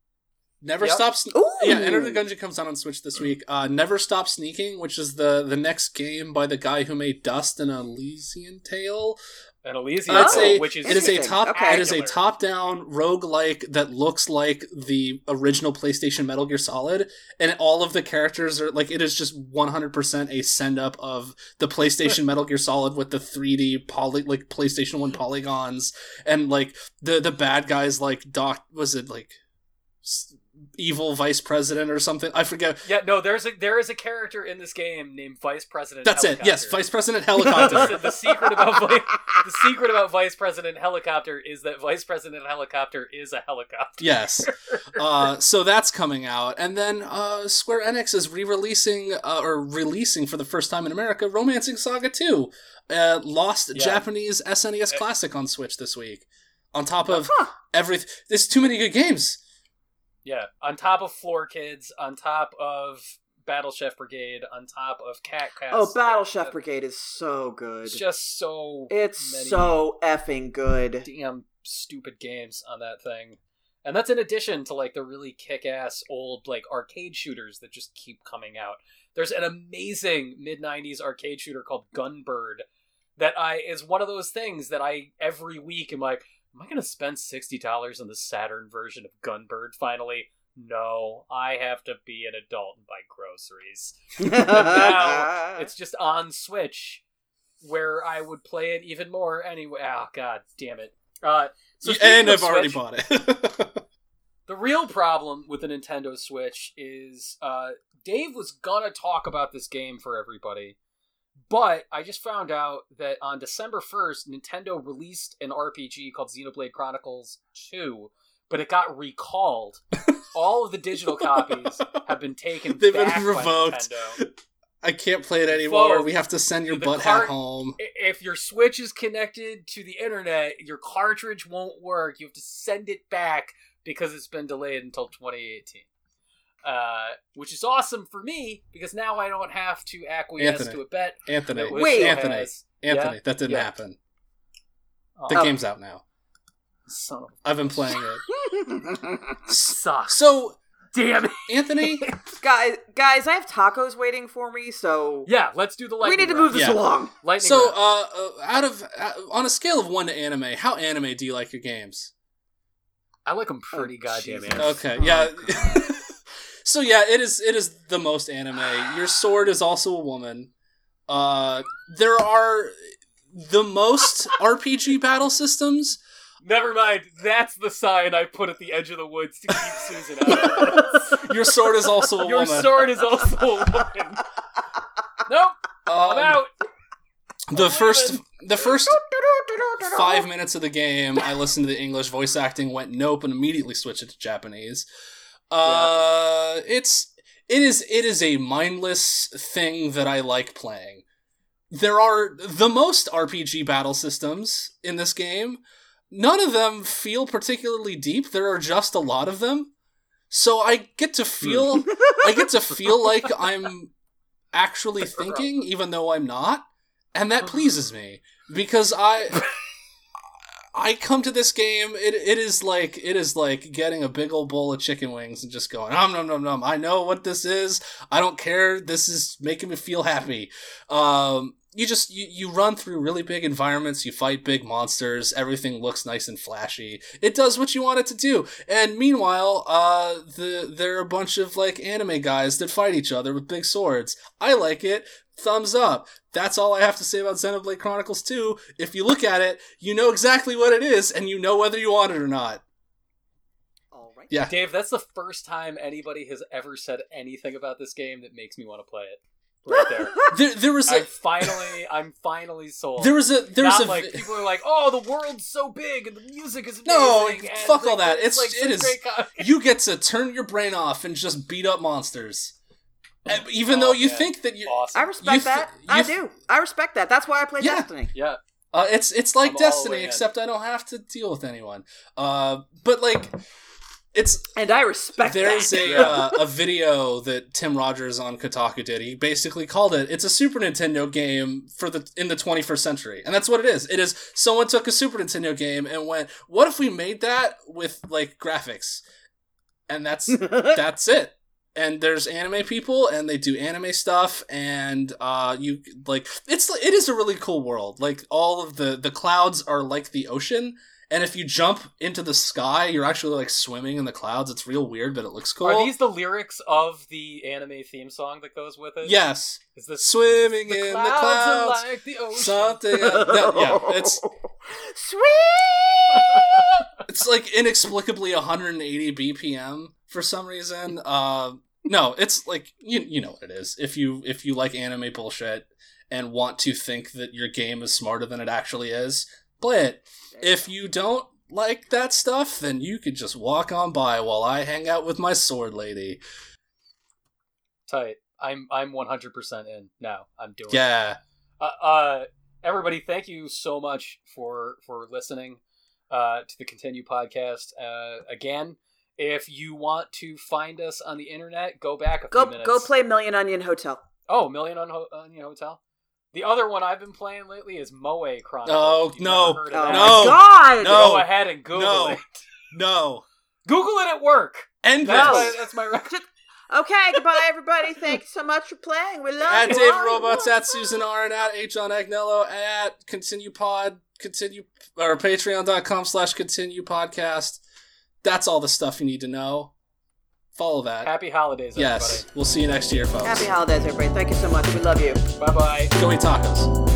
Never Yep. stops. Ooh. Yeah, Enter the Gungeon comes out on Switch this week. Uh, Never Stop Sneaking, which is the the next game by the guy who made Dust and Elysian Tail. An Uh, Oh, a, which is it is a top Okay. it is a top down roguelike that looks like the original PlayStation Metal Gear Solid and all of the characters are like it is just 100% a send up of the PlayStation Metal Gear Solid with the 3D poly like PlayStation 1 polygons and like the the bad guys like Doc was it like evil vice president or something I forget Yeah, no, there's a there is a character in this game named Vice President. that's it yes vice president helicopter the, the secret about the secret about Vice President Helicopter is that Vice President Helicopter is a helicopter. Yes. Uh, so that's coming out, and then uh, Square Enix is re-releasing uh, or releasing for the first time in America Romancing Saga 2, uh, lost Yeah. Japanese SNES Uh, Classic on Switch this week. On top of Huh. everything, there's too many good games. Yeah, on top of Floor Kids, on top of Battle Chef Brigade, on top of Cat Cats. Oh, Battle Chef Brigade is so good. It's just so It's so effing good. damn stupid games on that thing. And that's in addition to like the really kick-ass old like arcade shooters that just keep coming out. There's an amazing mid 90s arcade shooter called Gunbird that I is one of those things that I every week am like, am I going to spend $60 on the Saturn version of Gunbird finally? No, I have to be an adult and buy groceries. now It's just on Switch where I would play it even more anyway. Oh god damn it. Uh so You- and I've already bought it. The real problem with the Nintendo Switch is uh, Dave was gonna talk about this game for everybody, but I just found out that on December first, Nintendo released an RPG called Xenoblade Chronicles Two, but it got recalled. All of the digital copies have been taken. They've been revoked. I can't play it anymore. We have to send your the butt cart- home. If your Switch is connected to the internet, your cartridge won't work. You have to send it back because it's been delayed until 2018. Uh, which is awesome for me because now I don't have to acquiesce Anthony. to a bet. Anthony, Wait. Anthony, has. Anthony, Yeah? that didn't Yeah. happen. Oh, The Oh. game's out now. son of I've been playing it. a- sucks. So, Damn it. Anthony, guys, guys, I have tacos waiting for me, so Yeah, let's do the lightning. we need to round. move this Yeah. along. Lightning So, uh, uh, out of uh, on a scale of one to anime, how anime do you like your games? I like them pretty Oh, goddamn Jesus. anime. Okay, Oh, yeah. so yeah, it is. It is the most anime. Your sword is also a woman. Uh, there are the most RPG battle systems. Never mind. That's the sign I put at the edge of the woods to keep Susan out. Your sword is also a Your woman. Your sword is also a woman. Nope, I'm Um, out. the I'm first, the first five minutes of the game, I listened to the English voice acting, went nope, and immediately switched it to Japanese. Uh, it's it is it is a mindless thing that I like playing. There are the most RPG battle systems in this game. None of them feel particularly deep. There are just a lot of them. So I get to feel I get to feel like I'm actually thinking even though I'm not, and that pleases me because I I come to this game. It, it is like it is like getting a big old bowl of chicken wings and just going nom nom nom nom. I know what this is. I don't care. This is making me feel happy. Um, you just you, you run through really big environments. You fight big monsters. Everything looks nice and flashy. It does what you want it to do. And meanwhile, uh, the there are a bunch of like anime guys that fight each other with big swords. I like it. Thumbs up. That's all I have to say about Xenoblade Chronicles 2. If you look at it, you know exactly what it is, and you know whether you want it or not. All right. Yeah. Dave, that's the first time anybody has ever said anything about this game that makes me want to play it. Right there. There, there was I a finally, I'm finally sold. there was a there was Not a like people are like, oh, the world's so big and the music is amazing. No, and, fuck all that. It's It's- like it such is- great co- you get to turn your brain off and just beat up monsters. And even Oh, though you man. think that you, Awesome. I respect You th- that. you I th- do. I respect that. That's why I play Yeah. Destiny. Yeah. uh, it's it's like I'm all the Destiny, in. except I don't have to deal with anyone. Uh, but like, it's And I respect There's that. a uh, a video that Tim Rogers on Kotaku did. He basically called it it's a Super Nintendo game for the in the 21st century. And that's what it is. It is someone took a Super Nintendo game and went, "What if we made that with like graphics?" And that's that's it. And there's anime people and they do anime stuff and uh you like it's it is a really cool world. Like all of the the clouds are like the ocean and if you jump into the sky, you're actually like swimming in the clouds. It's real weird, but it looks cool. Are these the lyrics of the anime theme song that goes with it? Yes. Is this Swimming the in the clouds like the ocean. Something no, yeah, it's sweet. it's like inexplicably 180 BPM for some reason. Uh, no, it's like you you know what it is. If you if you like anime bullshit and want to think that your game is smarter than it actually is, play it. If you don't like that stuff, then you could just walk on by while I hang out with my sword lady. Tight. I'm I'm 100% in now. I'm doing. it. Yeah. Uh, uh, everybody, thank you so much for for listening uh, to the Continue podcast. Uh, again, if you want to find us on the internet, go back a few Go minutes. go play Million Onion Hotel. Oh, Million Onion Hotel. The other one I've been playing lately is Moe Chronicles. Oh, If you've no. never heard Oh that, No. my god! No. Go ahead and Google No. it. No. Google it at work. End That's, No. my, this. that's my record. Okay, goodbye everybody. Thank you so much for playing. We love At you. Dave all. Roberts, at Susan Arendt, at H on Agnello, at Continue Pod, Continue or Patreon.com slash Continue Podcast. That's all the stuff you need to know. Follow that. Happy holidays, yes. We'll see you next year, folks. Happy holidays, everybody. Thank you so much. We love you. Bye bye. Go eat tacos.